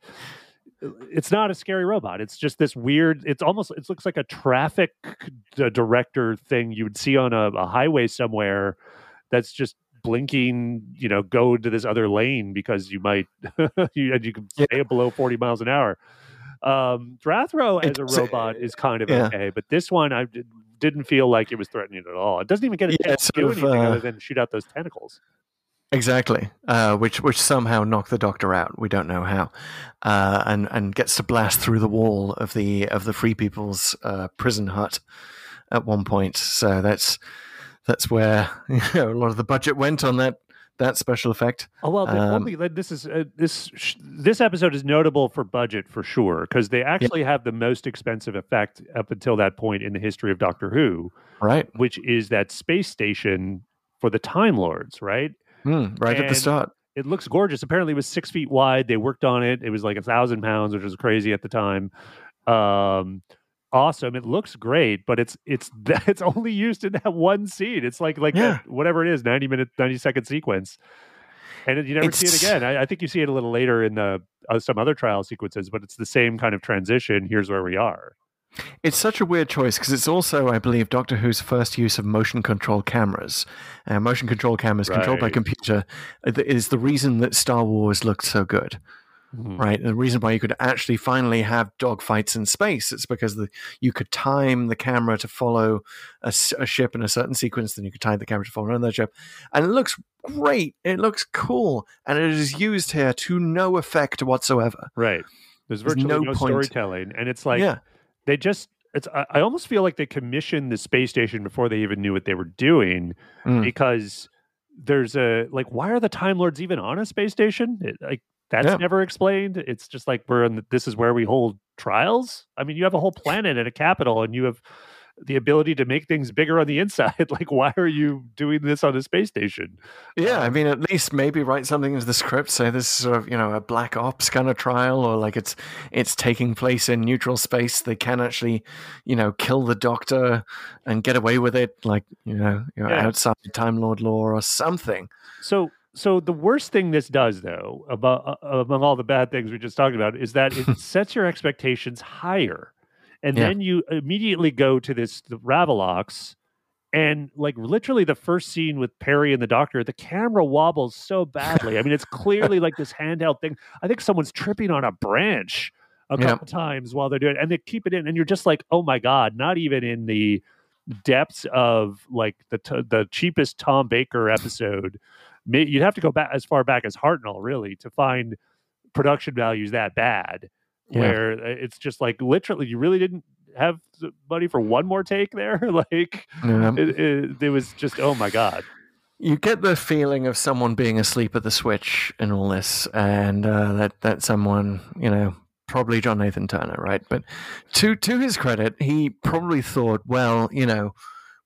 It's not a scary robot. It's just this weird. It's almost. It looks like a traffic d- director thing you would see on a, a highway somewhere. That's just blinking. You know, go to this other lane because you might. you, and you can Yeah. stay below forty miles an hour. Um, Drathro as a robot is kind of yeah. okay, but this one I did, didn't feel like it was threatening at all. It doesn't even get a Yeah, chance to do of, anything uh, other than shoot out those tentacles. Exactly, uh, which which somehow knocked the Doctor out. We don't know how, uh, and and gets to blast through the wall of the of the Free People's uh, prison hut at one point. So that's that's where you know, a lot of the budget went on that that special effect. Oh well, Um, only this is uh, this sh- this episode is notable for budget for sure because they actually have the most expensive effect up until that point in the history of Doctor Who, Right, which is that space station for the Time Lords, right? Mm, right at the start. it looks gorgeous. Apparently, it was six feet wide. They worked on it. It was like a thousand pounds, which was crazy at the time. Um, awesome. It looks great, but it's it's it's only used in that one scene. It's like like Yeah. that- whatever it is, ninety minute, ninety second sequence, and you never see it again. I, I think you see it a little later in the uh, some other trial sequences, but it's the same kind of transition. Here's where we are. It's such a weird choice because it's also, I believe, Doctor Who's first use of motion control cameras. Uh, motion control cameras controlled by computer uh, is the reason that Star Wars looked so good. Mhm. right? The reason why you could actually finally have dogfights in space it's because the, you could time the camera to follow a ship in a certain sequence, then you could time the camera to follow another ship, and it looks great. It looks cool, and it is used here to no effect whatsoever. Right. There's There's virtually no no, point. storytelling, and it's like yeah, they just. It's. I, I almost feel like they commissioned the space station before they even knew what they were doing, Mm. because there's a like, why are the Time Lords even on a space station? It, like that's Yeah. never explained. It's just like we're in. The, this is where we hold trials. I mean, you have a whole planet and a capital, and you have the ability to make things bigger on the inside. like, why are you doing this on a space station? yeah. I Um, mean, at least maybe write something into the script. Say this is sort of you know a black ops kind of trial, or like it's it's taking place in neutral space. They can actually, you know, kill the Doctor and get away with it, like you know, you know Yeah. outside Time Lord law or something. So, so the worst thing this does, though, about uh, among all the bad things we just talked about, is that it sets your expectations higher, and Yeah. then you immediately go to this the Ravolox, and like literally the first scene with Perry and the Doctor, the camera wobbles so badly. I mean, it's clearly like this handheld thing. I think someone's tripping on a branch a Yeah. couple times while they're doing it, and they keep it in, and you're just like, oh my god, not even in the depths of like the t- the cheapest Tom Baker episode. You'd have to go back as far back as Hartnell, really, to find production values that bad. Yeah. Where uh, it's just like literally, you really didn't have money for one more take there. like Yeah. it, it, it was just, oh my god. You get the feeling of someone being asleep at the switch in all this, and uh, that that someone, you know, probably John Nathan Turner, right? But to to his credit, he probably thought, well, you know,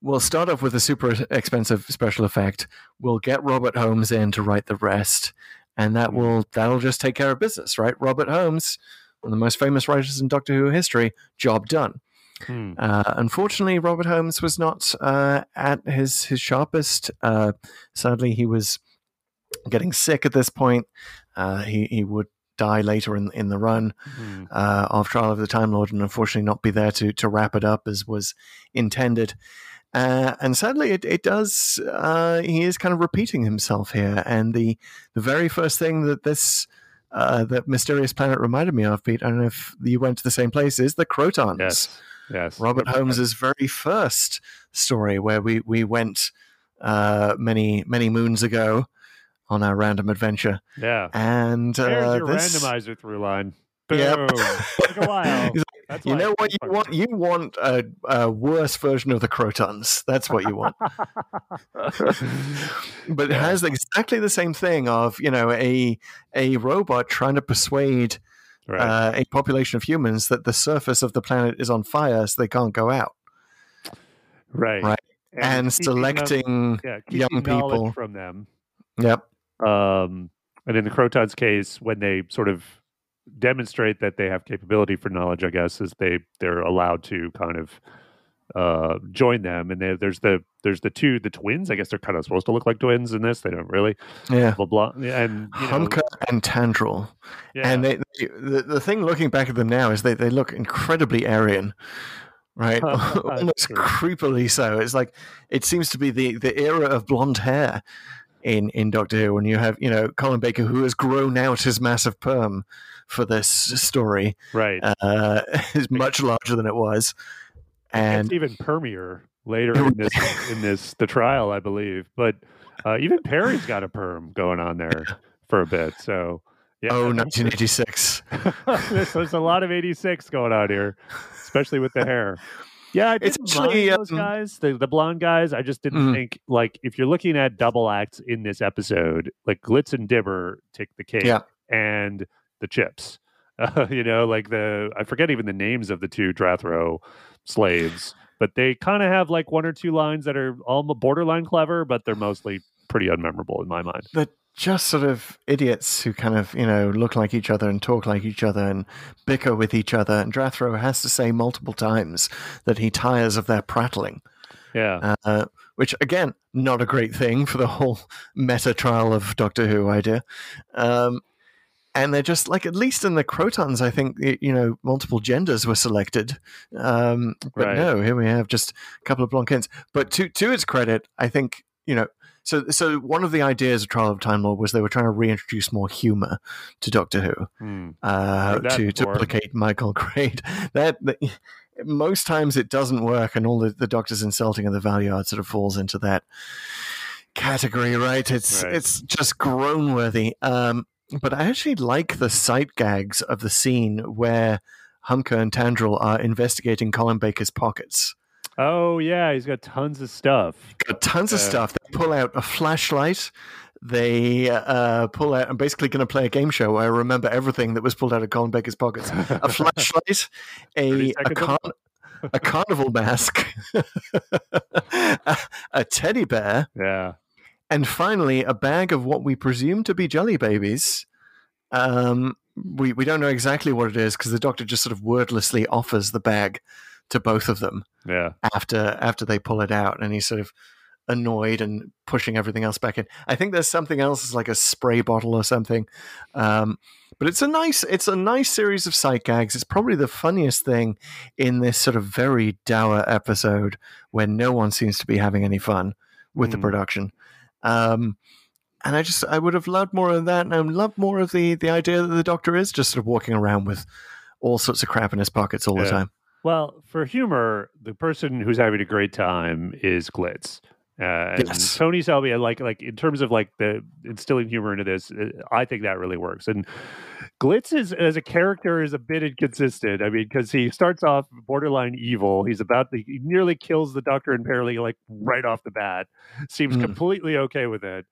we'll start off with a super expensive special effect. We'll get Robert Holmes in to write the rest, and that Hmm. will that'll just take care of business, right? Robert Holmes, one of the most famous writers in Doctor Who history, job done. Hmm. Uh, unfortunately, Robert Holmes was not uh, at his his sharpest. Uh, sadly, he was getting sick at this point. Uh, he he would die later in in the run Hmm. uh, of Trial of the Time Lord, and unfortunately not be there to to wrap it up as was intended. Uh, and sadly, it, it does. Uh, he is kind of repeating himself here. And the the very first thing that this uh, that mysterious planet reminded me of, Pete. I don't know if you went to the same place. Is the Krotons? Yes. Yes. Robert Holmes's very first story, where we we went uh, many many moons ago on our random adventure, Yeah. and There's uh, your this, randomizer through line. Boom. Yep. Took a while. That's you know what you want? You want a, a worse version of the Krotons. That's what you want. but it has exactly the same thing of you know a a robot trying to persuade right. uh, a population of humans that the surface of the planet is on fire, so they can't go out, right. right. and, them- selecting. yeah, young people. from them. Yep. Um, and in the Crotons case, when they sort of demonstrate that they have capability for knowledge, I guess, is they they're allowed to kind of uh, join them. And they, there's the there's the two the twins. I guess they're kind of supposed to look like twins in this. They don't really. Yeah. Blah blah. And you know, Humker and Tandrell. yeah, And they, they, the, the thing looking back at them now is they, they look incredibly Aryan, right? Almost creepily so. It's like it seems to be the, the era of blonde hair in, in Doctor Who when you have, you know, Colin Baker who has grown out his massive perm for this story right. uh, is much larger than it was. and And even permier later in this in this the trial, I believe. But uh, even Peri's got a perm going on there for a bit. So yeah, oh, I'm- 1986. there's, there's a lot of 86 going on here, especially with the hair. Yeah, I It's actually, mind those um, guys, the, the blonde guys. I just didn't Mhm. think like if you're looking at double acts in this episode, like Glitz and Dibber take the cake, Yeah. and the chips. Uh, you know, like the I forget even the names of the two Drathro slaves, but they kind of have like one or two lines that are all borderline clever, but they're mostly pretty unmemorable in my mind. the just sort of idiots who kind of, you know, look like each other and talk like each other and bicker with each other. And Drathro has to say multiple times that he tires of their prattling. Yeah. Uh, which again, not a great thing for the whole meta trial of Doctor Who idea. Um, and they're just like, at least in the Krotons, I think you know multiple genders were selected. Um, but Right. no, here we have just a couple of Blancans. But to to its credit, I think you know. So, so one of the ideas of Trial of Time Lord was they were trying to reintroduce more humor to Doctor Who Hmm. uh, to, before. Michael Grade. That, that most times it doesn't work, and all the, the Doctor's insulting of the Valeyard sort of falls into that category, right? It's Right. it's just groan worthy. Um, but I actually like the sight gags of the scene where Humker and Tandrell are investigating Colin Baker's pockets. Oh yeah, he's got tons of stuff. Got tons of stuff. They pull out a flashlight. They uh, pull out. I'm basically going to play a game show where I remember everything that was pulled out of Colin Baker's pockets: a flashlight, a a, seconds car- a carnival mask, a, a teddy bear, Yeah. And finally a bag of what we presume to be jelly babies. Um, we we don't know exactly what it is because the doctor just sort of wordlessly offers the bag to both of them Yeah. after after they pull it out, and he's sort of annoyed and pushing everything else back in. I think there's something else, like a spray bottle or something. Um, but it's a nice it's a nice series of sight gags. It's probably the funniest thing in this sort of very dour episode where no one seems to be having any fun with the Mm. production. Um, and I just I would have loved more of that, and I would love more of the the idea that the Doctor is just sort of walking around with all sorts of crap in his pockets all the time. Well, for humor, the person who's having a great time is Glitz. Uh, Yes. Tony Selby, like like in terms of like the instilling humor into this, uh, I think that really works. And Glitz is as a character is a bit inconsistent. I mean, because he starts off borderline evil. He's about to, he nearly kills the Doctor and Perily like right off the bat. Seems Mm. completely okay with it,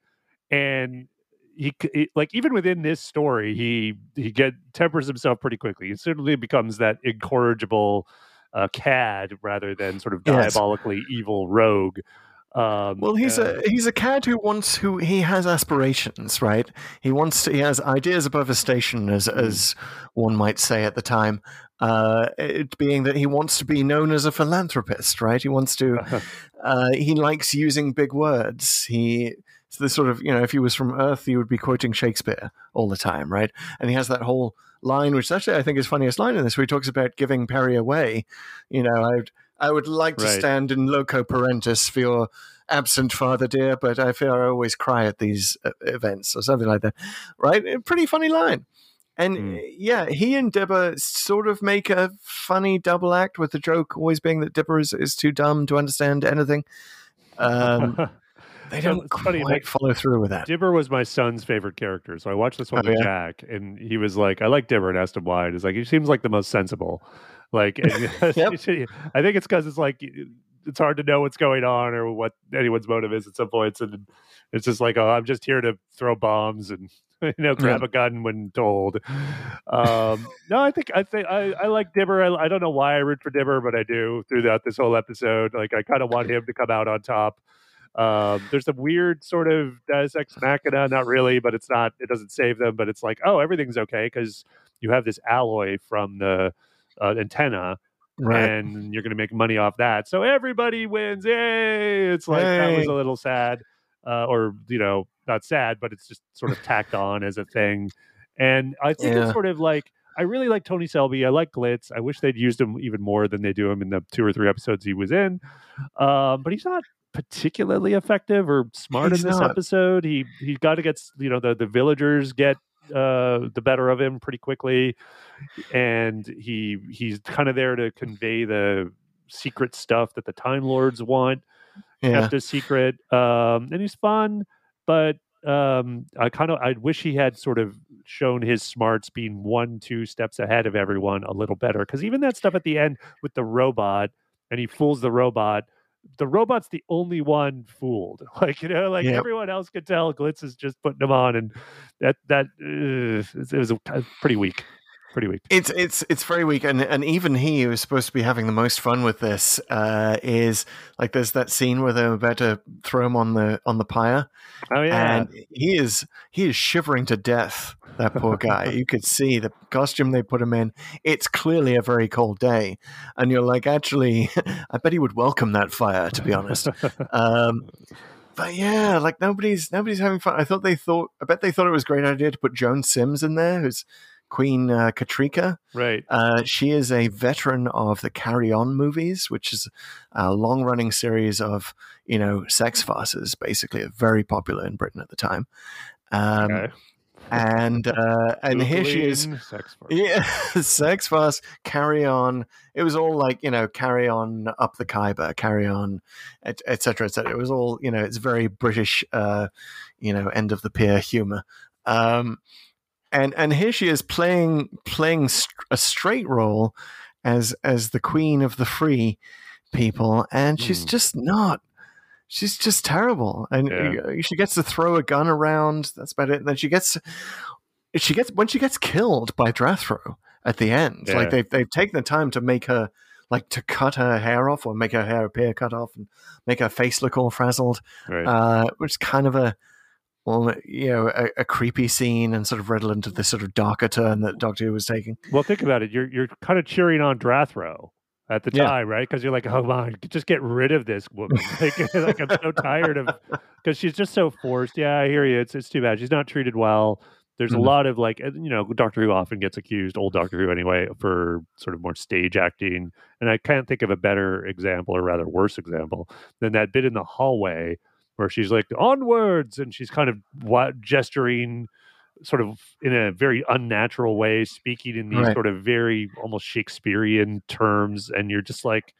and he, he- like even within this story, he he get tempers himself pretty quickly. He certainly becomes that incorrigible uh, cad rather than sort of Yes. diabolically evil rogue. Um, Well, he's uh, a he's a cad who wants who he has aspirations, right? He wants to, he has ideas above his station, as Hmm. as one might say at the time. Uh, it being that he wants to be known as a philanthropist, right? He wants to. uh, he likes using big words. He it's the sort of you know if he was from Earth, he would be quoting Shakespeare all the time, right? And he has that whole line, which actually I think is funniest line in this, where he talks about giving Peri away. You know, I would I would like to Right. stand in loco parentis for your absent father, dear, but I fear I always cry at these uh, events or something like that, right? A pretty funny line. And uh, yeah, he and Dibber sort of make a funny double act with the joke always being that Dibber is, is too dumb to understand anything. Um, they don't it's funny, quite like, follow through with that. Dibber was my son's favorite character, so I watched this one Oh, with yeah? Jack, and he was like, "I like Dibber," and asked him why. And he's like, "He seems like the most sensible." Like, Yep. I think it's because it's like it's hard to know what's going on or what anyone's motive is at some points, and it's just like, "Oh, I'm just here to throw bombs and you know grab a gun when told." Um, no, I think I think I, I like Dibber. I, I don't know why I root for Dibber, but I do throughout this whole episode. Like, I kind of want him to come out on top. Um, there's a weird sort of Deus Ex Machina, not really, but it's not. It doesn't save them, but it's like, oh, everything's okay because you have this alloy from the uh, antenna, Right. and you're going to make money off that. So everybody wins! Yay! It's like that was a little sad, uh, or you know, not sad, but it's just sort of tacked on as a thing. And I think Yeah. it's sort of like I really like Tony Selby. I like Glitz. I wish they'd used him even more than they do him in the two or three episodes he was in. Um, but he's not particularly effective or smart He's in this not. episode. He he got to get you know the the villagers get uh the better of him pretty quickly and he he's kind of there to convey the secret stuff that the time lords want Yeah. kept a secret um and he's fun but um i kind of i wish he had sort of shown his smarts being one two steps ahead of everyone a little better because even that stuff at the end with the robot and he fools the robot the robot's the only one fooled like you know like Yep. everyone else could tell glitz is just putting him on and that that uh, it was pretty weak pretty weak. It's it's it's very weak, and and even he, who's supposed to be having the most fun with this, uh, is like there's that scene where they're about to throw him on the on the pyre, Oh yeah, and he is he is shivering to death. That poor guy. you could see the costume they put him in. It's clearly a very cold day, and you're like, actually, I bet he would welcome that fire. To be honest, um, but yeah, like nobody's nobody's having fun. I thought they thought. I bet they thought it was a great idea to put Joan Sims in there, who's Queen uh, Katryca. right. Uh, she is a veteran of the Carry On movies, which is a long running series of, you know, sex farces, basically, very popular in Britain at the time. Um, Okay. And uh, and here she is. Sex farce. Yeah, sex farce, carry on. It was all like, you know, carry on up the Khyber, carry on, et, et cetera, et cetera. It was all, you know, it's very British, uh, you know, end of the pier humor. Um, and and here she is playing playing a straight role as as the queen of the free people, and she's Hmm. just not. She's just terrible, and Yeah. she gets to throw a gun around. That's about it. And then she gets, she gets when she gets killed by Drathro at the end. Yeah. Like they've they've taken the time to make her like to cut her hair off or make her hair appear cut off and make her face look all frazzled Right. uh, which is kind of a well, you know, a, a creepy scene and sort of redolent of this sort of darker turn that Doctor Who was taking. Well, think about it. You're you're kind of cheering on Drathro at the Yeah. time, right? Because you're like, oh my, just get rid of this woman. Like, like I'm so tired of because she's just so forced. Yeah, I hear you. It's it's too bad. She's not treated well. There's Mhm. a lot of like, you know, Doctor Who often gets accused, old Doctor Who anyway, for sort of more stage acting. And I can't think of a better example, or rather worse example, than that bit in the hallway where she's like onwards, and she's kind of what gesturing sort of in a very unnatural way, speaking in these Right. sort of very almost Shakespearean terms, and you're just like,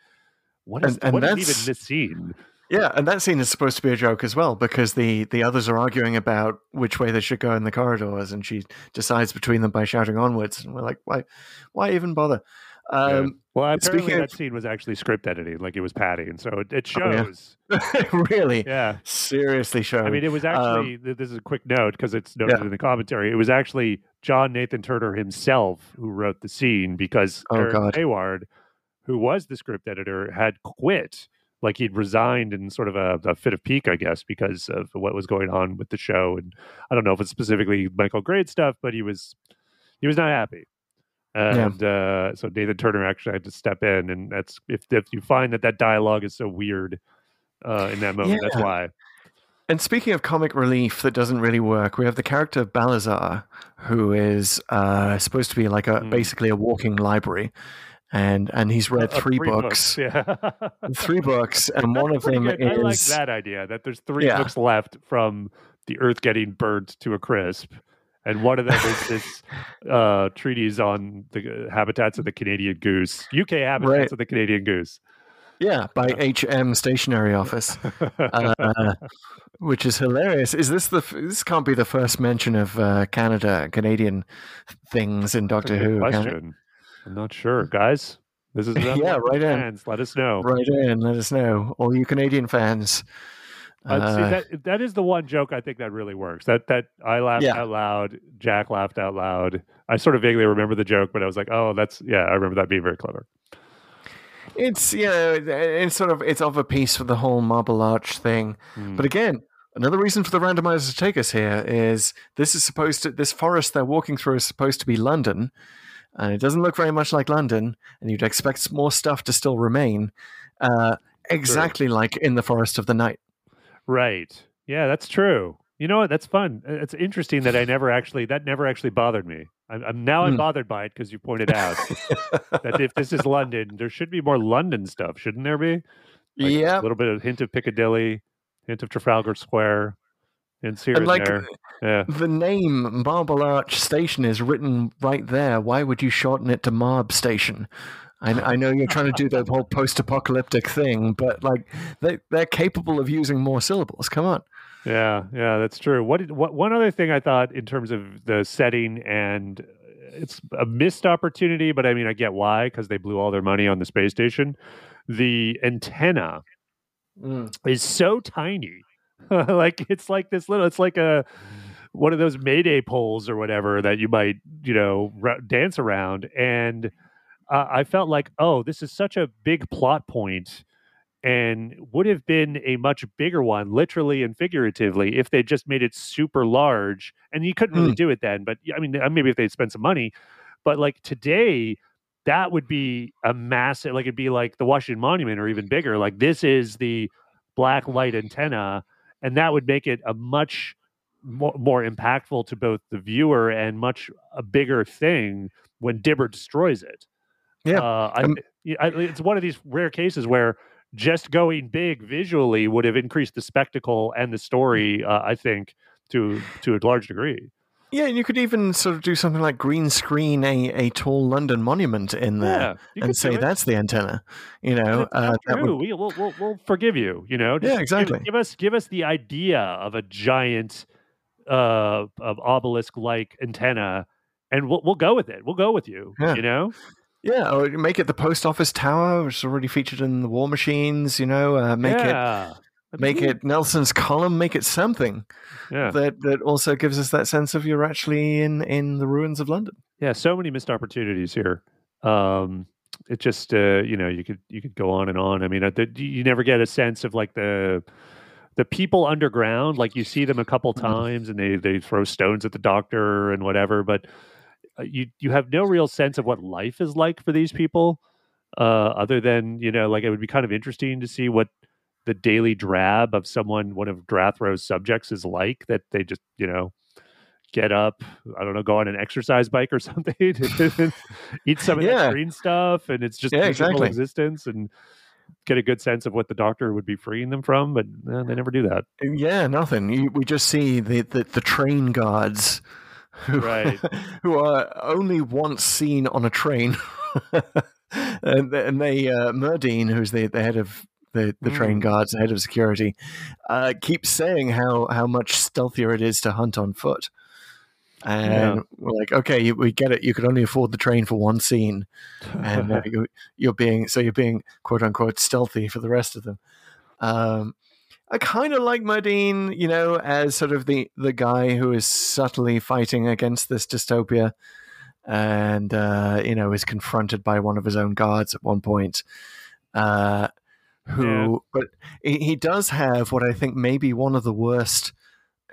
what is And- and what is even this scene? Yeah, and that scene is supposed to be a joke as well because the the others are arguing about which way they should go in the corridors, and she decides between them by shouting onwards, and we're like, why, why even bother? Yeah. Um, Well, apparently speaking that of- scene was actually script editing, like it was padding, so it, it Oh, yeah. shows. really, yeah. seriously, shows. I mean, it was Um, actually. th- this is a quick note because it's noted Yeah. in the commentary. It was actually John Nathan Turner himself who wrote the scene because Oh, Eric God. Saward, who was the script editor, had quit. Like he'd resigned in sort of a, a fit of pique, I guess, because of what was going on with the show. And I don't know if it's specifically Michael Grade stuff, but he was he was not happy. And uh, so Nathan Turner actually had to step in, and that's if if you find that that dialogue is so weird uh, in that moment, that's why. And speaking of comic relief that doesn't really work, we have the character of Balazar, who is uh, supposed to be like a Mm. basically a walking library, and and he's read Uh, three, books, Yeah. three books, and one of them good. I like is that idea that there's three Yeah. books left from the Earth getting burnt to a crisp, and one of them is this uh, treatise on the uh, habitats of the Canadian goose, UK habitats Right. of the Canadian goose. yeah by HM Stationery Office, uh, which is hilarious. Is this the this can't be the first mention of uh, Canada Canadian things in Doctor Who? question. I'm not sure, guys. This is Yeah, right in. Let us know. Right in, let us know, all you Canadian fans. Uh, see, Uh, that that is the one joke I think that really works. That that I laughed Yeah. out loud. Jack laughed out loud. I sort of vaguely remember the joke, but I was like, "Oh, that's yeah." I remember that being very clever. It's you know, it's sort of it's of a piece with the whole Marble Arch thing. Hmm. But again, another reason for the randomizer to take us here is this is supposed to this forest they're walking through is supposed to be London, and it doesn't look very much like London, and you'd expect more stuff to still remain, uh, exactly like in the Forest of the Night. Right. Yeah, that's true. You know what? That's fun. It's interesting that I never actually that never actually bothered me. I'm, I'm now I'm Hmm. bothered by it because you pointed out that if this is London, there should be more London stuff, shouldn't there be? Like yeah, A little bit of hint of Piccadilly, hint of Trafalgar Square, hints here and, and like there. Yeah. the name Marble Arch Station is written right there. Why would you shorten it to Marb Station? I, I know you're trying to do the whole post-apocalyptic thing, but like they they're capable of using more syllables. Come on. Yeah, yeah, that's true. What did what one other thing I thought in terms of the setting and uh, it's a missed opportunity, but I mean I get why because they blew all their money on the space station. The antenna is so tiny. like it's like this little it's like a one of those Mayday poles or whatever that you might, you know, dance around. And uh, I felt like, oh, this is such a big plot point and would have been a much bigger one, literally and figuratively, if they just made it super large. And you couldn't really do it then, but I mean, uh, maybe if they'd spent some money. But like today, that would be a massive, like it'd be like the Washington Monument or even bigger. Like this is the black light antenna, and that would make it a much more, more impactful to both the viewer and much a bigger thing when Dibber destroys it. Yeah, uh, I, um, I, it's one of these rare cases where just going big visually would have increased the spectacle and the story. Uh, I think to to a large degree. Yeah, and you could even sort of do something like green screen a, a tall London monument in there Yeah, and say that's the antenna. You know, uh, Who. would, We, we'll, we'll, we'll forgive you. You know, Yeah, Just give- exactly. Give, us give us the idea of a giant uh, of obelisk like antenna, and we'll we'll go with it. We'll go with you. Yeah. You know, yeah, or make it the post office tower, which is already featured in the War Machines. You know, uh, make it make it Nelson's column, make it something Yeah, that that also gives us that sense of you're actually in in the ruins of London. yeah. So many missed opportunities here. Um, it just uh, you know you could you could go on and on. I mean, uh, the, you never get a sense of like the the people underground. Like you see them a couple Mm-hmm. times, and they they throw stones at the doctor and whatever, but you you have no real sense of what life is like for these people. Uh, other than you know, like it would be kind of interesting to see what the daily drab of someone one of Drathro's subjects is like. That they just you know get up, I don't know, go on an exercise bike or something, eat some of Yeah. that green stuff, and it's just Yeah, exactly. existence and get a good sense of what the doctor would be freeing them from. But eh, they never do that. Yeah, nothing. You, we just see the, the, the train guards who, Right. who are only once seen on a train. and, and they, uh, who's the, the head of the, the train Mm. guards, the head of security, uh, keeps saying how, how much stealthier it is to hunt on foot. And we're like, okay, you, we get it. You could only afford the train for one scene, and uh, you, you're being so you're being quote unquote stealthy for the rest of them. Um, I kind of like Merdeen, you know, as sort of the the guy who is subtly fighting against this dystopia, and uh, you know is confronted by one of his own guards at one point. Uh, who, but he, he does have what I think may be one of the worst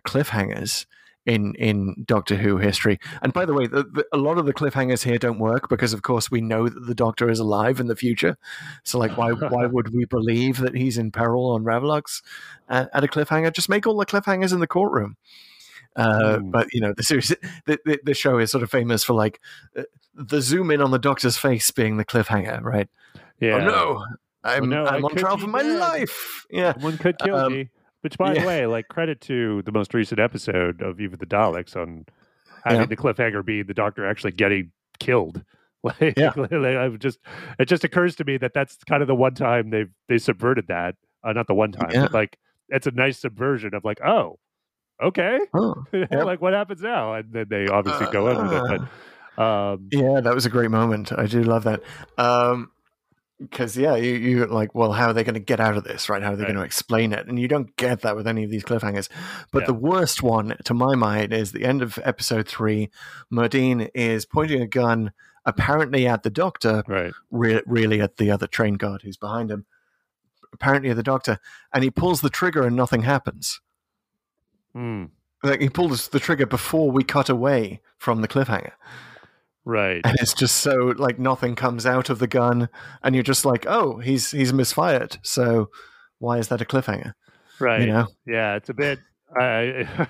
cliffhangers in in Doctor Who history. And by the way, the, the, a lot of the cliffhangers here don't work because, of course, we know that the Doctor is alive in the future. So, like, why why would we believe that he's in peril on Ravolox at, at a cliffhanger? Just make all the cliffhangers in the courtroom. Uh, Mm. But you know, the series, the, the the show is sort of famous for like uh, the zoom in on the Doctor's face being the cliffhanger, right? Yeah. Oh no, I'm no, I I'm on trial for my dead. life. Yeah, one could kill Um, me. Which, by yeah. the way, like credit to the most recent episode of Eve of the Daleks on having Yeah. the cliffhanger be the Doctor actually getting killed. Like, Yeah. like, I've just it just occurs to me that that's kind of the one time they've they subverted that. Uh, not the one time, Yeah. but like it's a nice subversion of like, oh, okay, oh, like what happens now? And then they obviously go in with it. But um, Yeah, that was a great moment. I do love that. Um because yeah, you you like, well, how are they going to get out of this, right? How are they Right. going to explain it? And you don't get that with any of these cliffhangers. But Yeah. the worst one, to my mind, is the end of episode three. Merdeen is pointing a gun, apparently at the Doctor, right, re- really at the other train guard who's behind him. Apparently at the Doctor, and he pulls the trigger and nothing happens. Mm, Like he pulls the trigger before we cut away from the cliffhanger. Right, and it's just so like nothing comes out of the gun and you're just like oh he's he's misfired so why is that a cliffhanger right. you know Yeah, it's a bit. I,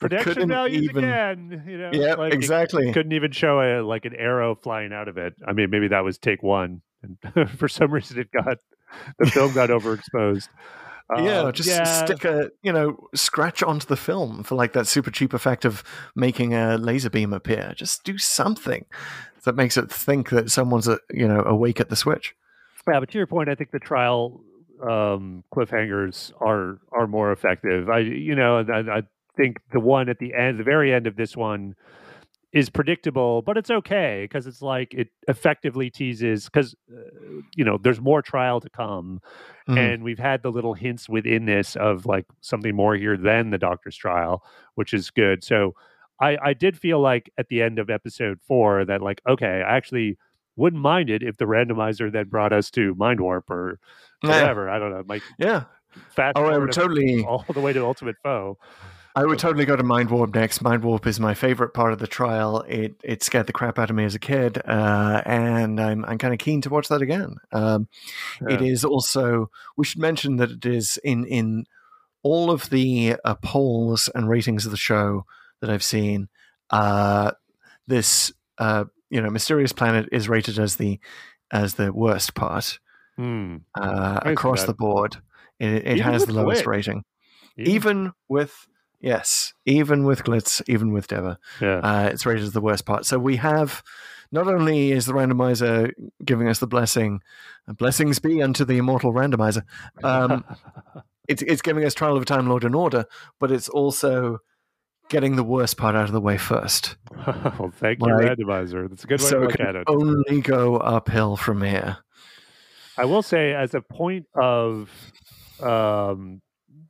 production values even- again. You know, yeah like, exactly couldn't even show a like an arrow flying out of it. I mean, maybe that was take one, and for some reason it got the film got overexposed. Yeah Um, just yeah, stick a you know scratch onto the film for like that super cheap effect of making a laser beam appear just do something that makes it think that someone's a, you know awake at the switch Yeah, but to your point, I think the trial um, cliffhangers are are more effective. I, you know, I, I think the one at the end, the very end of this one, is predictable, but it's okay because it's like it effectively teases because uh, you know there's more trial to come, Mhm. and we've had the little hints within this of like something more here than the doctor's trial, which is good. So I I did feel like at the end of episode four that like okay, I actually wouldn't mind it if the randomizer that brought us to Mind Warp or Yeah. whatever. I don't know, like Yeah. fast Oh, I would totally. all the way to Ultimate Foe. I would totally go to Mind Warp next. Mind Warp is my favorite part of the trial. It it scared the crap out of me as a kid, uh, and I'm I'm kind of keen to watch that again. Um, Yeah. is also we should mention that it is in in all of the uh, polls and ratings of the show that I've seen. Uh, this uh, you know Mysterious Planet is rated as the as the worst part uh, across the board. It, it has the lowest Glitch. rating, Even- even with yes, even with Glitz, even with Deva yeah. uh, it's rated as the worst part. So we have not only is the randomizer giving us the blessing, blessings be unto the immortal randomizer. Um, it's it's giving us Trial of a Time Lord in Order, but it's also getting the worst part out of the way first. well, thank you, randomizer. That's a good way so to look at it. only go uphill from here. I will say, as a point of um,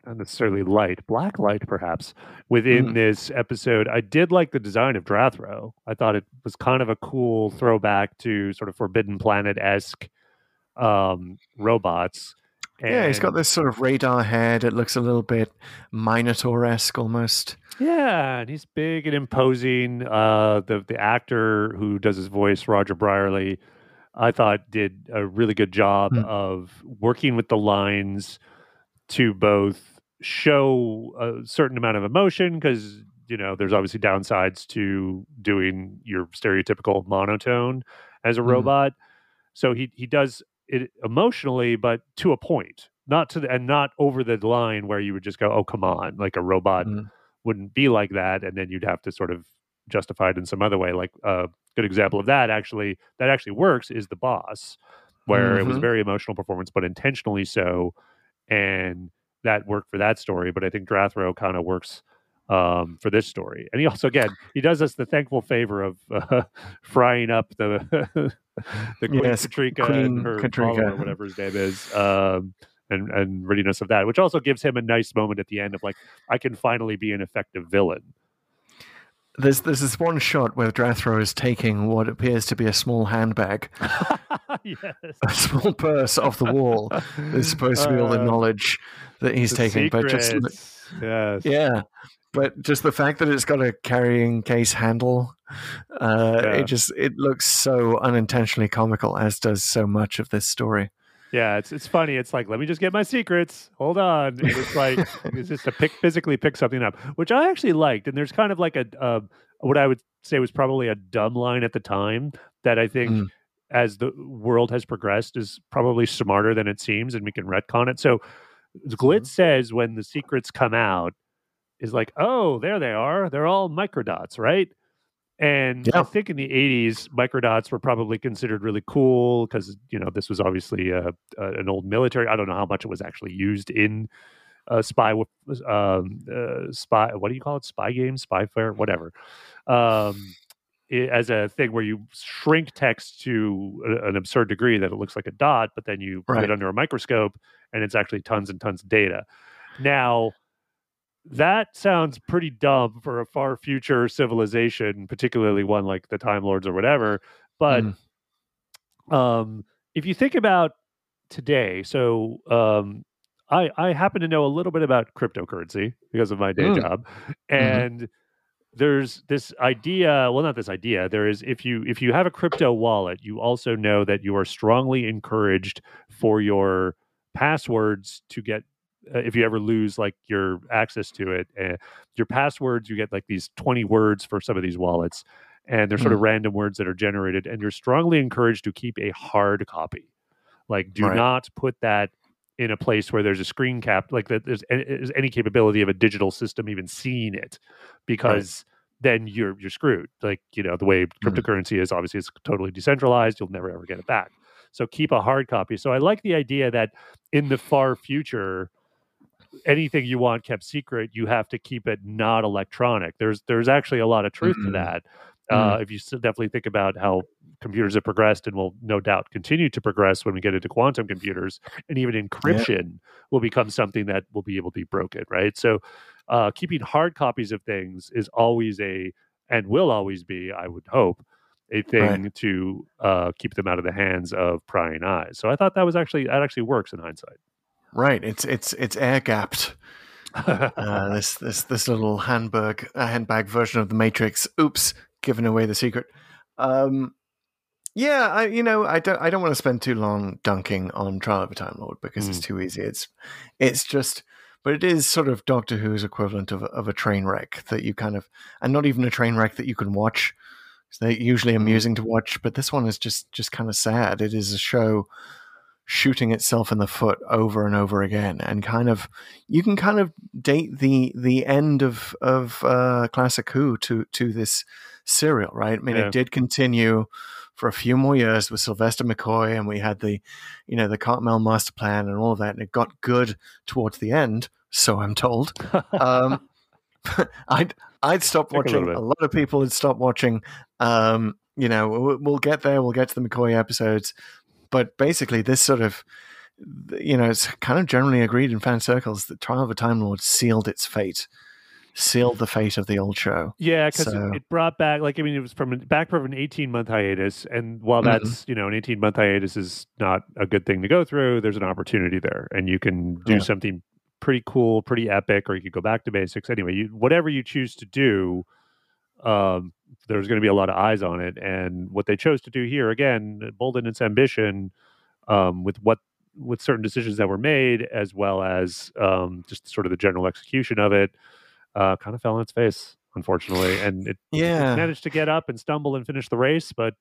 not necessarily light, black light perhaps, within Mm. this episode, I did like the design of Drathro. I thought it was kind of a cool throwback to sort of Forbidden Planet esque um, robots. yeah, he's got this sort of radar head. It looks a little bit Minotaur esque almost. Yeah, and he's big and imposing. Uh, the the actor who does his voice, Roger Brierley, I thought did a really good job Hmm. of working with the lines to both show a certain amount of emotion because you know there's obviously downsides to doing your stereotypical monotone as a Mhm. robot. So he he does it emotionally, but to a point, not to the and not over the line where you would just go, "Oh, come on!" Like a robot Mm. wouldn't be like that, and then you'd have to sort of justify it in some other way. Like a good example of that actually that actually works is the boss, where it was a Mhm. very emotional performance, but intentionally so, and that worked for that story. But I think Drathro kind of works um, for this story, and he also again he does us the thankful favor of uh, frying up the the Queen Yes, Katryca Queen and her Katryca. follower, whatever his name is. Um, and, and readiness of that, which also gives him a nice moment at the end of like, I can finally be an effective villain. There's there's this one shot where Drathro is taking what appears to be a small handbag, yes. a small purse off the wall. There's supposed to be all the Uh, knowledge that he's taking, but just yes. yeah, but just the fact that it's got a carrying case handle, uh, Yeah. it just it looks so unintentionally comical, as does so much of this story. Yeah, it's it's funny. It's like, let me just get my secrets. Hold on. And it's like it's just to pick physically pick something up, which I actually liked. And there's kind of like a uh, what I would say was probably a dumb line at the time that I think Mm. as the world has progressed is probably smarter than it seems, and we can retcon it. So Glitz says when the secrets come out is like, oh, there they are. They're all microdots, right? And I think in the 80s, microdots were probably considered really cool because, you know, this was obviously uh, uh, an old military. I don't know how much it was actually used in uh, spy, um, uh, spy, what do you call it? Spy games, spy fair, whatever. Um, i- as a thing where you shrink text to a- an absurd degree that it looks like a dot, but then you put it under a microscope and it's actually tons and tons of data. Now, that sounds pretty dumb for a far future civilization, particularly one like the Time Lords or whatever. But Mm. um, if you think about today, so um, I, I happen to know a little bit about cryptocurrency because of my day Mm. job, and there's this idea. Well, not this idea. There is if you if you have a crypto wallet, you also know that you are strongly encouraged for your passwords to get Uh, if you ever lose like your access to it uh, your passwords you get like these 20 words for some of these wallets and they're sort of mm. random words that are generated and you're strongly encouraged to keep a hard copy. Like do Right. not put that in a place where there's a screen cap like that there's, any capability of a digital system even seeing it because then you're you're screwed. Like you know the way mm. cryptocurrency is obviously it's totally decentralized you'll never ever get it back. So keep a hard copy. So i like the idea that in the far future anything you want kept secret you have to keep it not electronic there's there's actually a lot of truth to Mm. that Uh, if you definitely think about how computers have progressed and will no doubt continue to progress when we get into quantum computers, and even encryption will become something that will be able to be broken, right? So, uh, keeping hard copies of things is always a and will always be, I would hope, a thing to uh, keep them out of the hands of prying eyes. So I thought that was actually that actually works in hindsight. Right. It's it's it's air gapped. Uh, this this this little handbag uh, handbag version of the Matrix. Oops, giving away the secret. Um, yeah, I you know I don't I don't want to spend too long dunking on Trial of a Time Lord because it's too easy. It's it's just, but it is sort of Doctor Who's equivalent of a, of a train wreck that you kind of, and not even a train wreck that you can watch. They're usually amusing to watch, but this one is just just kind of sad. It is a show shooting itself in the foot over and over again and kind of you can kind of date the the end of of uh classic who to to this serial right? I mean Yeah. it did continue for a few more years with sylvester mccoy and we had the you know the cartmel master plan and all of that and it got good towards the end so i'm told. Um i'd i'd stop Took a watching a lot of people had stopped watching um you know we'll, we'll get there we'll get to the mccoy episodes but basically this sort of you know it's kind of generally agreed in fan circles that trial of a time lord sealed its fate sealed the fate of the old show Yeah, because So- it, brought back like I mean it was from back from an eighteen month hiatus, and while Mm-hmm. that's you know an eighteen month hiatus is not a good thing to go through, there's an opportunity there, and you can do Yeah. something pretty cool, pretty epic, or you could go back to basics. Anyway, you, whatever you choose to do, um, there's going to be a lot of eyes on it, and what they chose to do here again, bold in its ambition, um, with what with certain decisions that were made, as well as um, just sort of the general execution of it uh, kind of fell on its face, unfortunately, and it yeah managed to get up and stumble and finish the race, but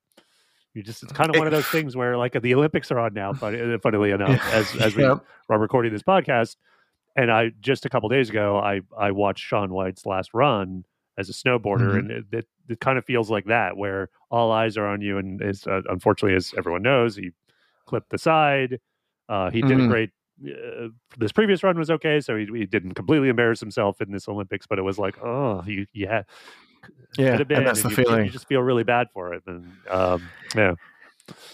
you just it's kind of one of those things where like the Olympics are on now, funny, funnily enough, as as we Yep. are recording this podcast. And I just a couple days ago, I I watched Shaun White's last run as a snowboarder, Mhm. and it, it, kind of feels like that, where all eyes are on you. And is uh, unfortunately, as everyone knows, he clipped the side. Uh, he did a Mhm. great. Uh, this previous run was okay, so he, he didn't completely embarrass himself in this Olympics, but it was like, oh, you, you had yeah been, and that's the you, feeling You just feel really bad for it, and um, yeah,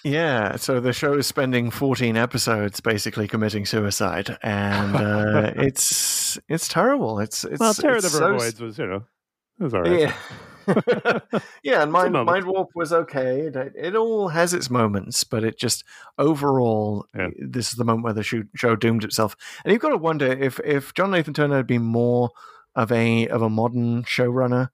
Yeah, so the show is spending 14 episodes basically committing suicide, and uh, it's it's terrible. It's it's well, Terror of it's the so- was you know it was all right. Yeah. yeah, and Mind. Mind Warp was okay. It, it all has its moments, but it just overall, Yeah. this is the moment where the show, show doomed itself. And you've got to wonder if if John Nathan Turner had been more of a of a modern showrunner,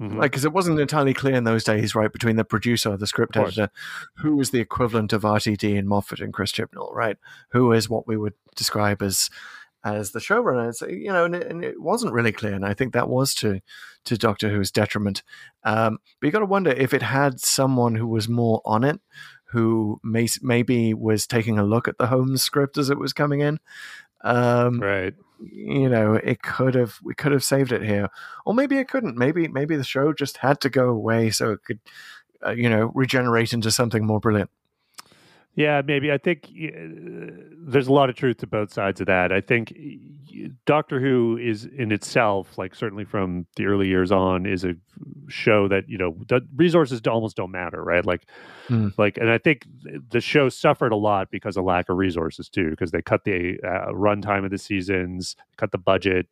Mhm. like because it wasn't entirely clear in those days, right, between the producer, the script editor, who was the equivalent of RTD and Moffat and Chris Chibnall, right? Who is what we would describe as as the showrunner. It's, you know, and it, and it wasn't really clear, and I think that was to to Doctor Who's detriment. Um, but you got to wonder if it had someone who was more on it, who may, maybe was taking a look at the home script as it was coming in. Um, right. you know, it could have we could have saved it here, or maybe it couldn't. Maybe maybe the show just had to go away so it could, uh, you know, regenerate into something more brilliant. Yeah, maybe. I think uh, there's a lot of truth to both sides of that. I think Doctor Who is in itself, like certainly from the early years on, is a show that you know the resources almost don't matter, right? Like, Hmm. like, and I think the show suffered a lot because of lack of resources too, because they cut the uh, runtime of the seasons, cut the budget.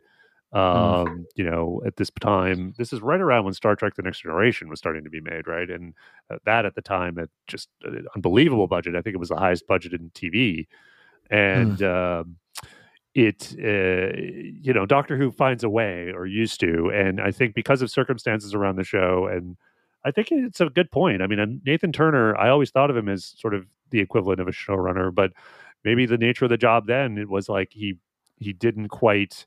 Um, you know, at this time, this is right around when Star Trek: The Next Generation was starting to be made, right? And uh, that at the time at just an unbelievable budget. I think it was the highest budget in TV, and um, it uh, you know Doctor Who finds a way or used to, and I think because of circumstances around the show, and I think it's a good point. I mean, Nathan Turner, I always thought of him as sort of the equivalent of a showrunner, but maybe the nature of the job then it was like he he didn't quite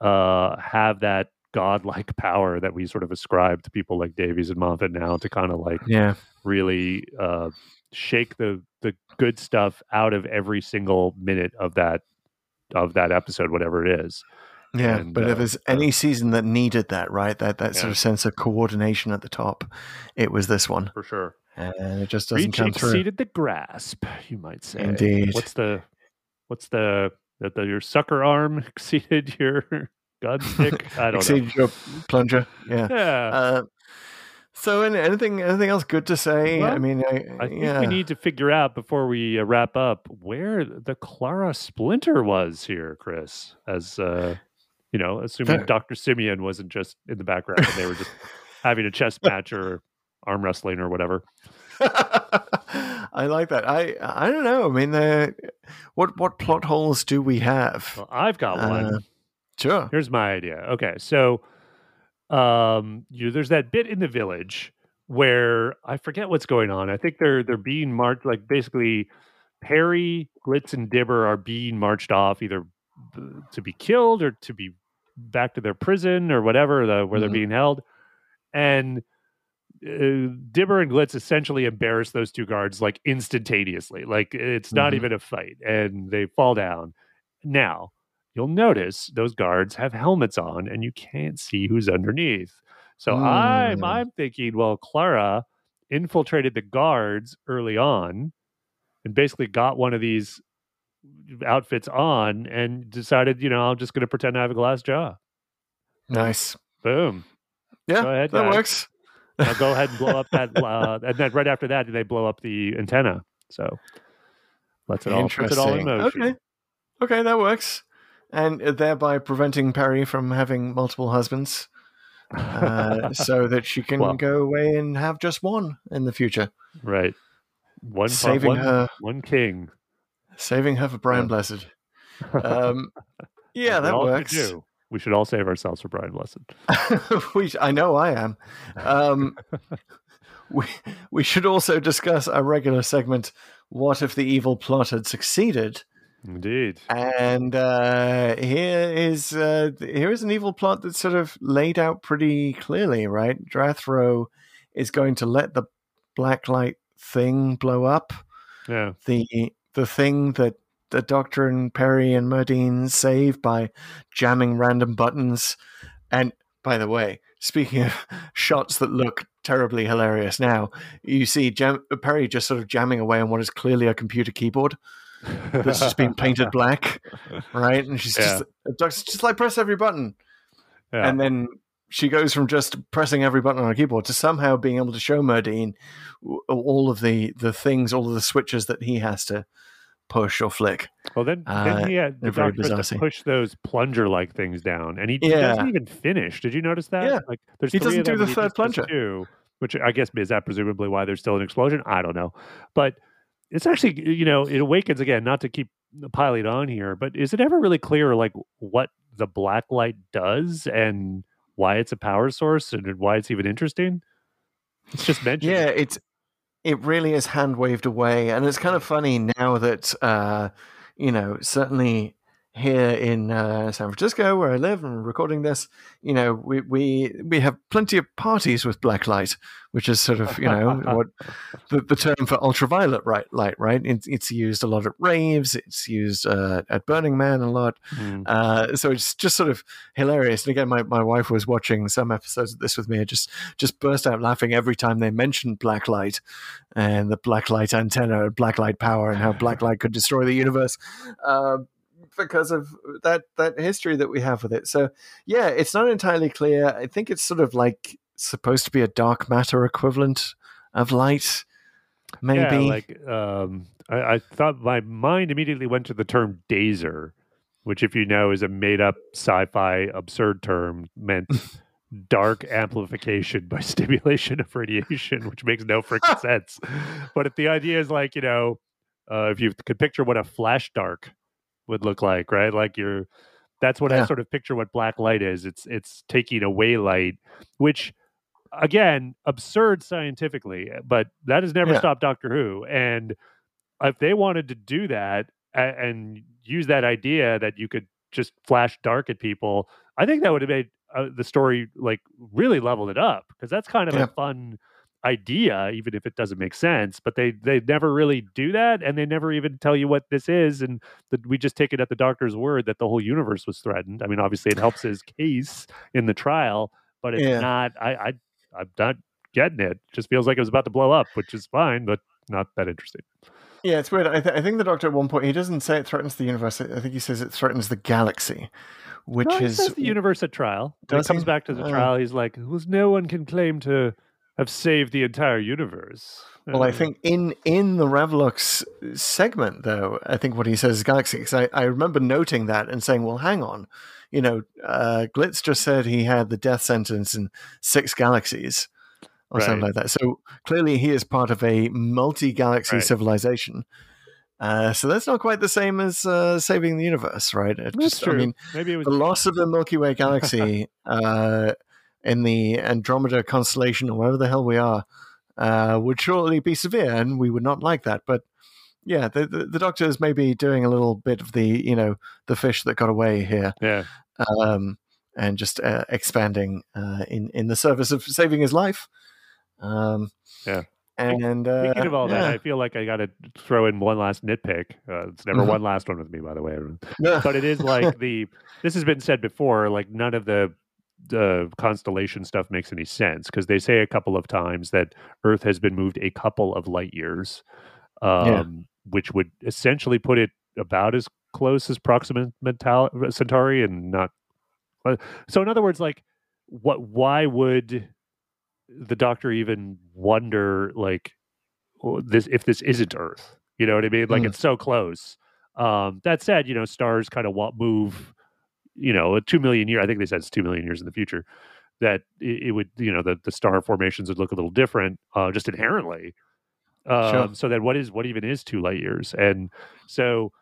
uh, have that godlike power that we sort of ascribe to people like Davies and Moffat now to kind of like Yeah, really uh, shake the the good stuff out of every single minute of that of that episode, whatever it is. yeah. And, but uh, if there's any season that needed that, right, that that sort of sense of coordination at the top, it was this one, For sure. and it just doesn't Reach come through. exceeded the grasp, you might say. Indeed. What's the what's the, the, the your sucker arm exceeded your gun stick? I don't know. Exceeded your plunger. Yeah. Yeah. Uh, So, any- anything anything else good to say? I mean, I, I think we need to figure out before we uh, wrap up where the Clara Splinter was here, Chris. As uh, you know, assuming Doctor Simeon wasn't just in the background and they were just having a chess match or arm wrestling or whatever. I like that. I I don't know. I mean, the, what what plot holes do we have? Well, I've got one. Uh, Sure. Here's my idea. Okay, so um, you there's that bit in the village where I forget what's going on. I think they're they're being marched like basically Peri, Glitz, and Dibber are being marched off either to be killed or to be back to their prison or whatever the, where they're Mhm. being held, and uh, Dibber and Glitz essentially embarrass those two guards like instantaneously. Like it's not Mhm. even a fight, and they fall down. Now you'll notice those guards have helmets on, and you can't see who's underneath. So I'm Mm. I'm thinking, well, Clara infiltrated the guards early on, and basically got one of these outfits on, and decided, you know, I'm just going to pretend I have a glass jaw. Nice. Boom. Yeah, ahead, that guys. works. Now go ahead and blow up that, uh, and then right after that, they blow up the antenna. So let's it all puts it all in motion. Okay. Okay, that works. And thereby preventing Peri from having multiple husbands. Uh, so that she can Well- go away and have just one in the future, Right. One Saving one, her. one king. saving her for Brian Yeah. Blessed. Um, yeah, that works. do. We should all save ourselves for Brian Blessed. we, I know I am. Um, we we should also discuss our regular segment. What if the evil plot had succeeded? Indeed. And uh, here is uh, here is an evil plot that's sort of laid out pretty clearly, right? Drathro is going to let the black light thing blow up. Yeah. The the thing that the Doctor and Peri and Merdeen save by jamming random buttons. And by the way, speaking of shots that look terribly hilarious now, you see jam- Peri just sort of jamming away on what is clearly a computer keyboard that's just been painted black, right? And she's just, the just like press every button. Yeah. And then she goes from just pressing every button on a keyboard to somehow being able to show Merdeen all of the, the things, all of the switches that he has to push or flick. well, then, uh, then he had the doctor has to push those plunger-like things down, and he, he, doesn't even finish. Did you notice that? Yeah. Like, there's He doesn't do the third plunger. two, which I guess is that presumably why there's still an explosion. I don't know, but it's actually you know it awakens again. Not to keep piling on here, but is it ever really clear like what the black light does and why it's a power source and why it's even interesting? It's just mentioned. Yeah, it's it really is hand waved away, and it's kind of funny now that uh, you know certainly here in uh, San Francisco where I live and recording this, you know we we we have plenty of parties with black light, which is sort of you know what the, the term for ultraviolet right, light, right? It's, it's used a lot at raves, it's used uh, at Burning Man a lot. Mm. Uh, so it's just sort of hilarious. And again, my, my wife was watching some episodes of this with me. I just just burst out laughing every time they mentioned black light and the black light antenna and black light power and how black light could destroy the universe. Um, because of that that history that we have with it. So yeah, it's not entirely clear. I think it's sort of like supposed to be a dark matter equivalent of light. Maybe. Yeah, like um, I, I thought my mind immediately went to the term dazer, which, if you know, is a made-up sci-fi absurd term meant dark amplification by stimulation of radiation, which makes no freaking sense. But if the idea is like you know, uh, if you could picture what a flash dark would look like, right? Like you're that's what I sort of picture what black light is. It's it's taking away light, which again, absurd scientifically, but that has never Yeah. stopped Doctor Who. And if they wanted to do that and, and use that idea that you could just flash dark at people, I think that would have made uh, the story like really leveled it up because that's kind of Yeah. a fun idea even if it doesn't make sense but they they never really do that and they never even tell you what this is and that we just take it at the doctor's word that the whole universe was threatened i mean obviously it helps his case in the trial but it's Yeah. not i i i'm not getting it. it just feels like it was about to blow up which is fine but not that interesting Yeah, it's weird. I, th- I think the Doctor at one point he doesn't say it threatens the universe. I think he says it threatens the galaxy, which No, he is says the universe at trial when it comes he? back to the Oh. trial he's like "Who's no one can claim to have saved the entire universe. Well, I Uh, think in in the Ravolox segment, though, I think what he says is galaxy. Because I, I remember noting that and saying, "Well, hang on, you know, uh, Glitz just said he had the death sentence in six galaxies or something like that. So clearly, he is part of a multi-galaxy Right. civilization. Uh, so that's not quite the same as uh, saving the universe, right? It that's just- true. I mean, Maybe it was the loss of the Milky Way galaxy uh, in the Andromeda constellation, or wherever the hell we are, uh, would surely be severe, and we would not like that. But yeah, the, the, the Doctor is maybe doing a little bit of the you know the fish that got away here, yeah. um, and just uh, expanding uh, in in the service of saving his life. Um, Yeah. And uh, Speaking of all that. I feel like I got to throw in one last nitpick. Uh, it's never Mhm. one last one with me, by the way. But it is like the. This has been said before. Like none of the the constellation stuff makes any sense because they say a couple of times that Earth has been moved a couple of light years, um, Yeah. which would essentially put it about as close as Proxima Mental- Centauri, and not. uh, So in other words, like, what? Why would the Doctor even wonder like oh, this if this isn't Earth? You know what I mean? Like Mm. it's so close. Um, that said, you know, stars kind of move you know, a two million years. I think they said it's two million years in the future. That it, it would, you know, the, the star formations would look a little different, uh, just inherently. Um, Sure. So then, what is what even is two light years? And so,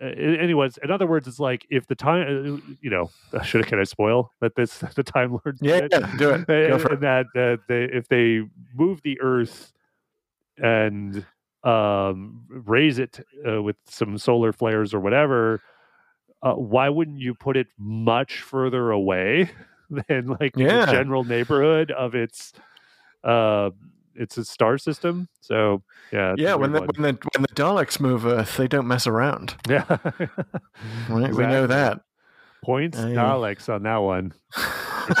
uh, anyways, in other words, it's like if the time, uh, you know, should can I spoil that this the Time Lord? Yeah, yeah, do it. Go Uh, for it. and that uh, they, if they move the Earth and um, raise it uh, with some solar flares or whatever, uh, why wouldn't you put it much further away than like Yeah. the general neighborhood of its uh, it's a star system? So yeah, Yeah, when the, when the when the Daleks move Earth, they don't mess around. yeah, Right? We know that. points. Daleks on that one.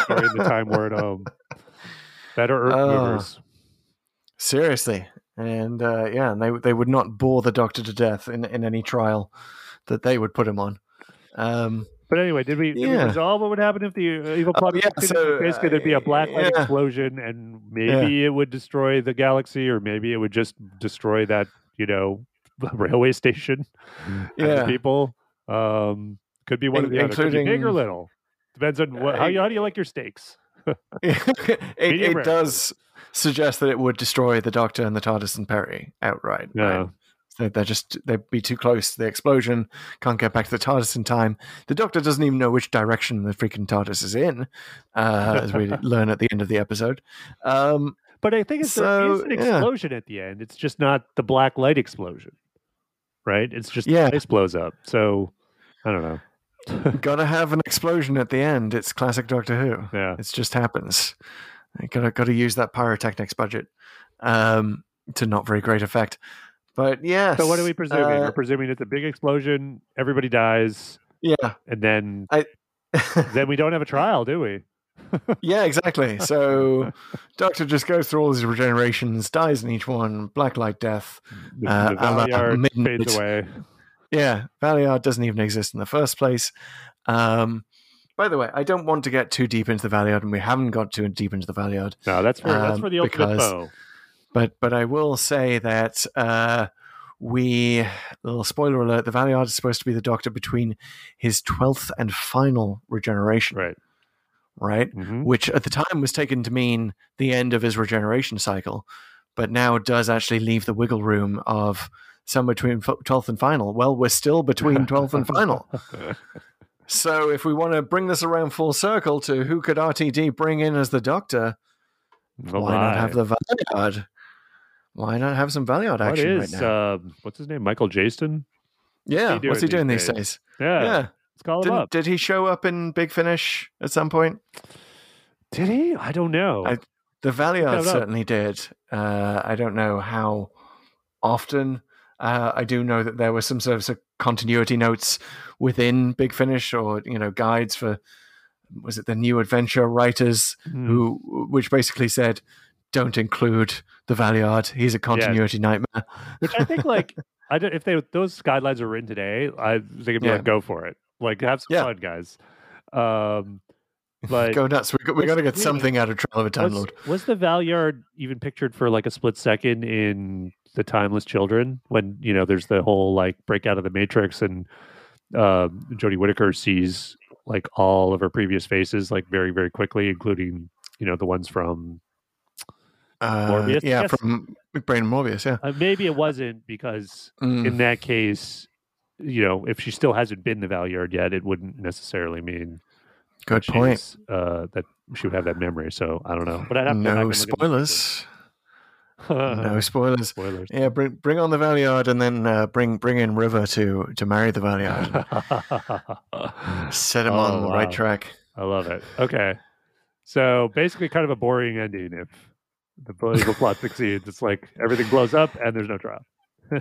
Story in the time word home. Better Earth Oh. movers. Seriously, and uh, yeah, and they they would not bore the Doctor to death in in any trial that they would put him on. Um, But anyway, did we, did we resolve what would happen if the uh, evil Oh, plot yeah, so, basically there'd be a uh, black light yeah. explosion and maybe it would destroy the galaxy or maybe it would just destroy that, you know, railway station yeah, people. Um could be one of In- the other. Could be big or little. Depends on what, how, you, how do you like your steaks? it, it does suggest that it would destroy the Doctor and the TARDIS and Peri outright. Yeah. right? So they're just they'd be too close to the explosion. Can't get back to the TARDIS in time. The Doctor doesn't even know which direction the freaking TARDIS is in, uh, as we learn at the end of the episode. Um, But I think it's So, an yeah. explosion at the end. It's just not the black light explosion. Right? It's just Yeah. the blows up. So I don't know. gotta have an explosion at the end. It's classic Doctor Who. Yeah. It just happens. You gotta gotta use that pyrotechnics budget um, to not very great effect. But yes. So what are we presuming? uh, We're presuming it's a big explosion, everybody dies, yeah. and then then we don't have a trial, do we? yeah, exactly. So Doctor just goes through all these regenerations, dies in each one, black light death. The, Uh, the a Valeyard Midnight. fades away. Yeah, Valeyard doesn't even exist in the first place. Um, by the way, I don't want to get too deep into the Valeyard, and we haven't got too deep into the Valeyard. No, that's for that's Um, for the ultimate because- foe. But but I will say that uh, we little spoiler alert: the Valeyard is supposed to be the Doctor between his twelfth and final regeneration, Right. right? hmm Which at the time was taken to mean the end of his regeneration cycle, but now does actually leave the wiggle room of somewhere between twelfth and final. Well, we're still between twelfth and final. So if we want to bring this around full circle to who could RTD bring in as the Doctor, Oh why not have the Valeyard? Why not have some Valeyard What action is right now? um, what's his name? Michael Jayston? yeah, he what's he doing doing these days? days? Yeah, Yeah, let's call him didn't, up. did he show up in Big Finish at some point? Did he? I don't know. I- The Valeyard it up. certainly did. Uh, I don't know how often. Uh, I do know that there were some sort of continuity notes within Big Finish, or you know, guides for was it the New Adventure writers Hmm. who, which basically said, "Don't include the Valeyard. He's a continuity nightmare." Which I think, like, I don't, if they those guidelines are written today, I think it'd be Yeah. like, go for it. Like, have some Yeah. fun, guys. Um, But Go nuts. We got, we got to get something out of Trial of a Time was, Lord. was the Valeyard even pictured for like a split second in the Timeless Children when you know there's the whole like breakout of the Matrix and um, Jodie Whittaker sees like all of her previous faces like very very quickly, including you know the ones from Uh, Morbius, yeah, guess. from McBrain and Morbius. Yeah. uh, maybe it wasn't because Mm. in that case, you know, if she still hasn't been the Valeyard yet, it wouldn't necessarily mean Good that point. Uh, that she would have that memory. So I don't know, but I'd have No spoilers. no spoilers. spoilers. Yeah, bring bring on the Valeyard and then uh, bring bring in River to to marry the Valeyard. Set him Oh, on the right track. I love it. Okay. So basically, kind of a boring ending if the political plot succeeds. It's like everything blows up and there's no trial.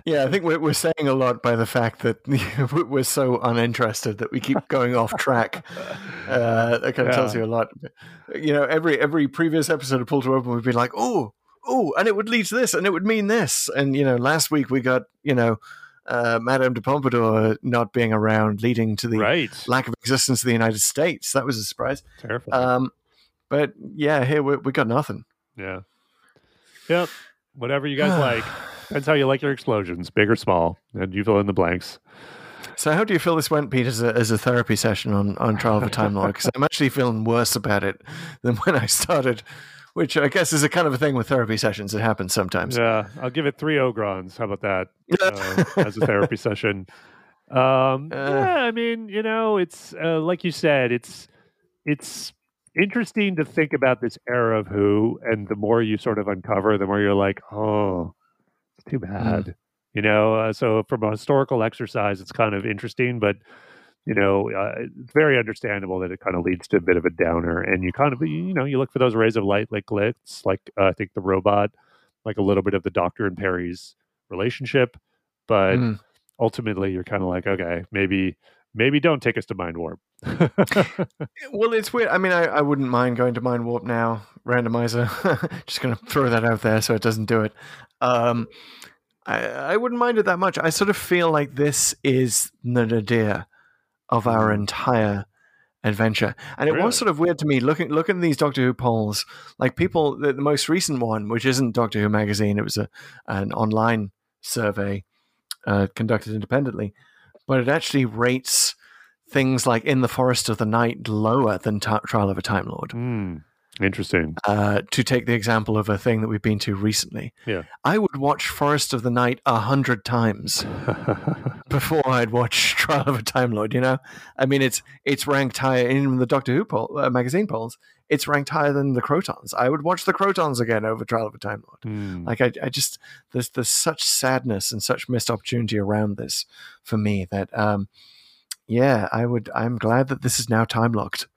Yeah, I think we're, we're saying a lot by the fact that we're so uninterested that we keep going off track. Uh, that kind of tells you a lot. You know, every every previous episode of Pull to Open would be like, oh, oh, and it would lead to this, and it would mean this. And you know, last week we got you know, uh, Madame de Pompadour not being around, leading to the Right. lack of existence of the United States. That was a surprise. Terrifying. Um, but yeah, here we, we got nothing. yeah. Yep. Whatever you guys like. Depends how you like your explosions, big or small, and you fill in the blanks. So, how do you feel this went, Pete, as a, as a therapy session on, on Trial of a Time Lord? Because I'm actually feeling worse about it than when I started, which I guess is a kind of a thing with therapy sessions. It happens sometimes. Yeah, I'll give it three Ogrons. How about that uh, as a therapy session? Um, Uh. yeah, I mean, you know, it's uh, like you said, it's it's interesting to think about this era of Who, and the more you sort of uncover, the more you're like, oh, it's too bad, you know. Uh, so from a historical exercise, it's kind of interesting, but you know, uh, it's very understandable that it kind of leads to a bit of a downer, and you kind of, you know, you look for those rays of light, like glitz, like uh, I think the robot, like a little bit of the Doctor and Peri's relationship, but Mm. ultimately you're kind of like, okay, maybe, maybe don't take us to mind warp. Well, it's weird. I mean, I, I wouldn't mind going to Mind Warp now, randomizer. Just going to throw that out there so it doesn't do it. Um, I, I wouldn't mind it that much. I sort of feel like this is the nadir of our entire adventure. And it Really? was sort of weird to me looking looking at these Doctor Who polls. Like people, the, the most recent one, which isn't Doctor Who magazine, it was a an online survey uh, conducted independently, but it actually rates things like In the Forest of the Night lower than Trial of a Time Lord. Hmm, interesting. Uh, to take the example of a thing that we've been to recently, Yeah. I would watch Forest of the Night a hundred times before I'd watch Trial of a Time Lord. You know, I mean, it's it's ranked higher in the Doctor Who poll, uh, magazine polls. It's ranked higher than the Krotons. I would watch the Krotons again over Trial of a Time Lord. Hmm. Like I, I just there's there's such sadness and such missed opportunity around this for me that um yeah, I would I'm glad that this is now time locked.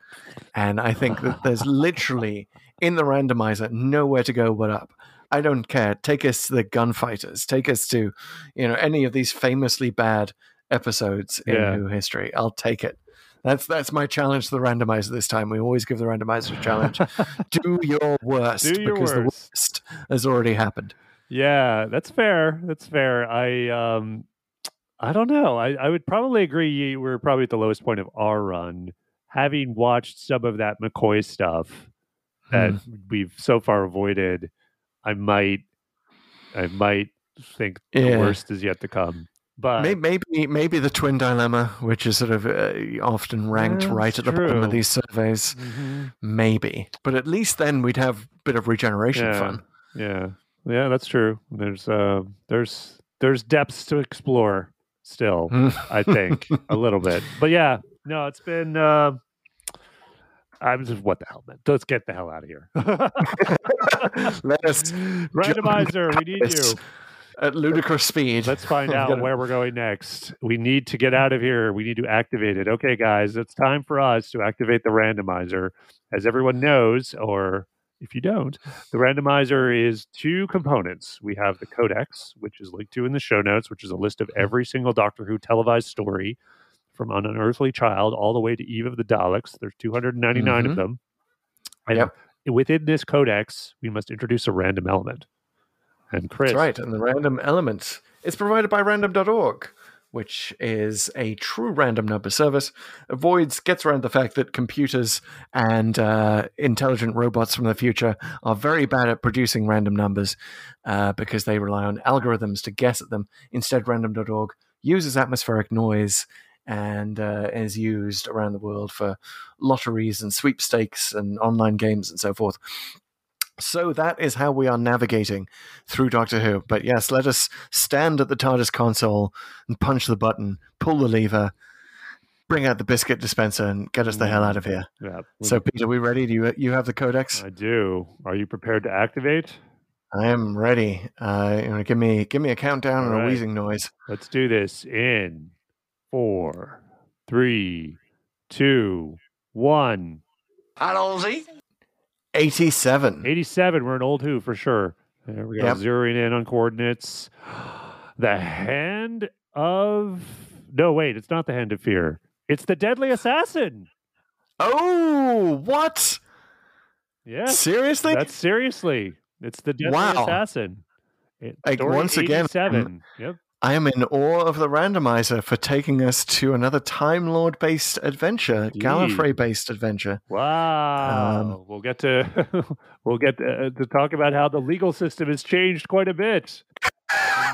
And I think that there's literally in the randomizer nowhere to go but up. I don't care. Take us to the gunfighters. Take us to, you know, any of these famously bad episodes in Yeah. Who history. I'll take it. That's that's my challenge to the randomizer this time. We always give the randomizer a challenge. Do your worst Do your because the worst. worst has already happened. Yeah, that's fair. That's fair. I um I don't know. I, I would probably agree we're probably at the lowest point of our run. Having watched some of that McCoy stuff that Hmm. we've so far avoided, I might I might think the Yeah. worst is yet to come. But Maybe, maybe maybe the twin dilemma, which is sort of uh, often ranked right at the bottom of these surveys, Mhm. maybe. But at least then we'd have a bit of regeneration yeah, fun. Yeah. Yeah, that's true. There's uh there's there's depths to explore still. I think a little bit. But yeah, no, it's been. Uh, I'm just what the hell, man. Let's get the hell out of here. Let us Randomizer, we need you. at ludicrous speed. Let's find out gotta- where we're going next. We need to get out of here. We need to activate it. Okay, guys, it's time for us to activate the randomizer. As everyone knows, or if you don't, the randomizer is two components. We have the codex, which is linked to in the show notes, which is a list of every single Doctor Who televised story from An Unearthly Child all the way to Eve of the Daleks. There's 299 Mhm. of them. And Yep. within this codex, we must introduce a random element. And Chris, That's right. And the random element is provided by random.org, which is a true random number service, avoids gets around the fact that computers and uh, intelligent robots from the future are very bad at producing random numbers uh, because they rely on algorithms to guess at them. Instead, random.org uses atmospheric noise and uh, is used around the world for lotteries and sweepstakes and online games and so forth. So that is how we are navigating through Doctor Who. But yes, let us stand at the TARDIS console and punch the button, pull the lever, bring out the biscuit dispenser, and get us the hell out of here. Yeah. So, Peter, are we ready? Do you you have the codex? I do. Are you prepared to activate? I am ready. Uh, you know, give me give me a countdown and All a wheezing noise. Let's do this in four, three, two, one. Eighty-seven. 87. We're an Old Who for sure. There we go. Yep. Zeroing in on coordinates. The hand of. No, wait. It's not the hand of fear. It's the deadly assassin. Oh, what? Yeah. Seriously? That's seriously. It's the deadly Wow. assassin. It, Like, once again, 87. Yep. I am in awe of the randomizer for taking us to another Time Lord based adventure. Gallifrey based adventure. Wow. Um, we'll get to we'll get to, to talk about how the legal system has changed quite a bit.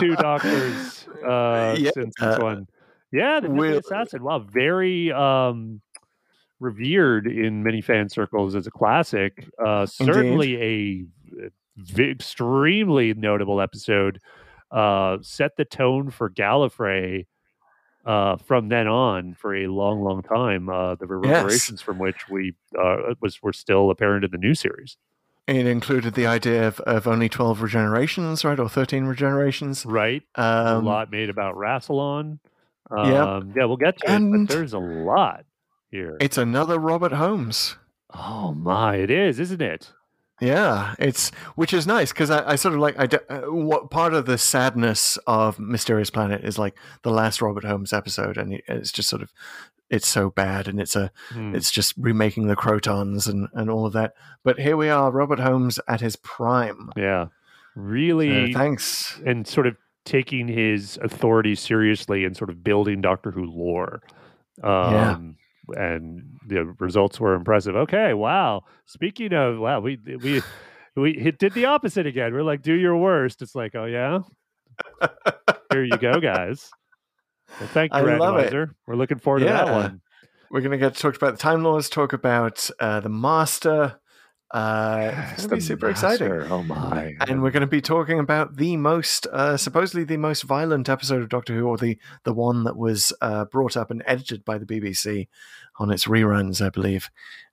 two doctors uh, Yeah. since this one. Yeah, the We'll- Assassin. Wow, very um, revered in many fan circles as a classic. Uh, certainly a v- extremely notable episode. Uh, set the tone for Gallifrey uh, from then on for a long, long time. Uh, the reverberations from which we uh, was were still apparent in the new series. It included the idea of, of only 12 regenerations, right? Or 13 regenerations. Right. Um, a lot made about Rassilon. Um, Yep. Yeah, we'll get to it, but there's a lot here. It's another Robert Holmes. oh my, it is, isn't it? Yeah, it's which is nice because I, I sort of like I uh, what part of the sadness of Mysterious Planet is like the last Robert Holmes episode, and it's just sort of it's so bad, and it's a Hmm. it's just remaking the Krotons and and all of that. But here we are, Robert Holmes at his prime. Yeah, Uh, really, thanks. and sort of taking his authority seriously and sort of building Doctor Who lore. Yeah. And the results were impressive. Okay, wow. Speaking of, wow, we we we did the opposite again. We're like, do your worst. It's like, oh yeah, here you go, guys. Well, thank you, I randomizer. We're looking forward to that one. We're gonna get to talk about the Time Lords, talk about uh, the Master. Uh, it's gonna be The super exciting. Oh my! and we're going to be talking about the most uh, supposedly the most violent episode of Doctor Who, or the the one that was uh, brought up and edited by the BBC on its reruns, I believe.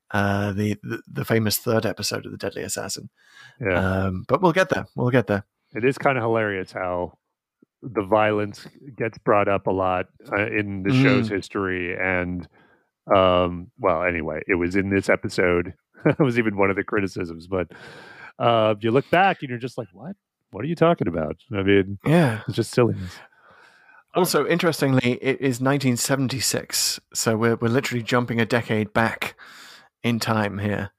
Uh, the, the the famous third episode of the Deadly Assassin. yeah. Um, but we'll get there. We'll get there. It is kind of hilarious how the violence gets brought up a lot uh, in the show's history, and um, well, anyway, it was in this episode. it was even one of the criticisms, but uh, you look back and you're just like, "What? What are you talking about?" I mean, Yeah. it's just silliness. Also, interestingly, it is 1976, so we're we're literally jumping a decade back in time here.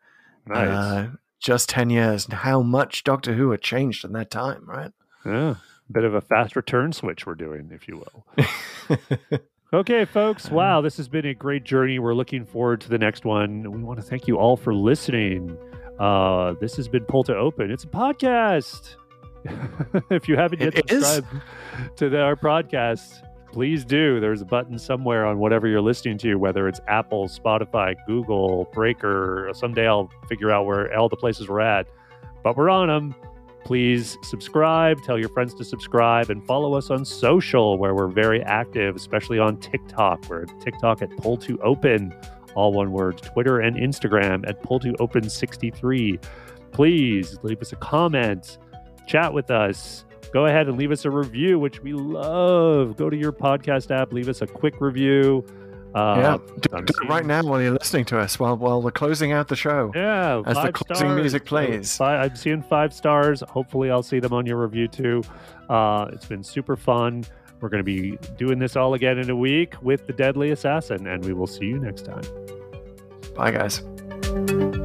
Nice. Uh, just 10 years, and how much Doctor Who had changed in that time, right? yeah, bit of a fast return switch we're doing, if you will. Okay, folks. Wow, this has been a great journey. We're looking forward to the next one. We want to thank you all for listening. Uh, this has been Pull to Open. It's a podcast. if you haven't yet It is. subscribed to the, our podcast, please do. There's a button somewhere on whatever you're listening to, whether it's Apple, Spotify, Google, Breaker. Someday I'll figure out where all the places we're at, but we're on them please subscribe tell your friends to subscribe and follow us on social where we're very active especially on tiktok. We're at tiktok at pull to open all one word twitter and instagram at pull to open 63 please leave us a comment chat with us go ahead and leave us a review which we love. Go to your podcast app leave us a quick review uh, yeah, do, do it right now while you're listening to us, while while we're closing out the show. Yeah, As the closing stars. music plays. I'm seeing five stars. Hopefully, I'll see them on your review too. Uh, it's been super fun. We're going to be doing this all again in a week with the Deadly Assassin, and we will see you next time. Bye, guys.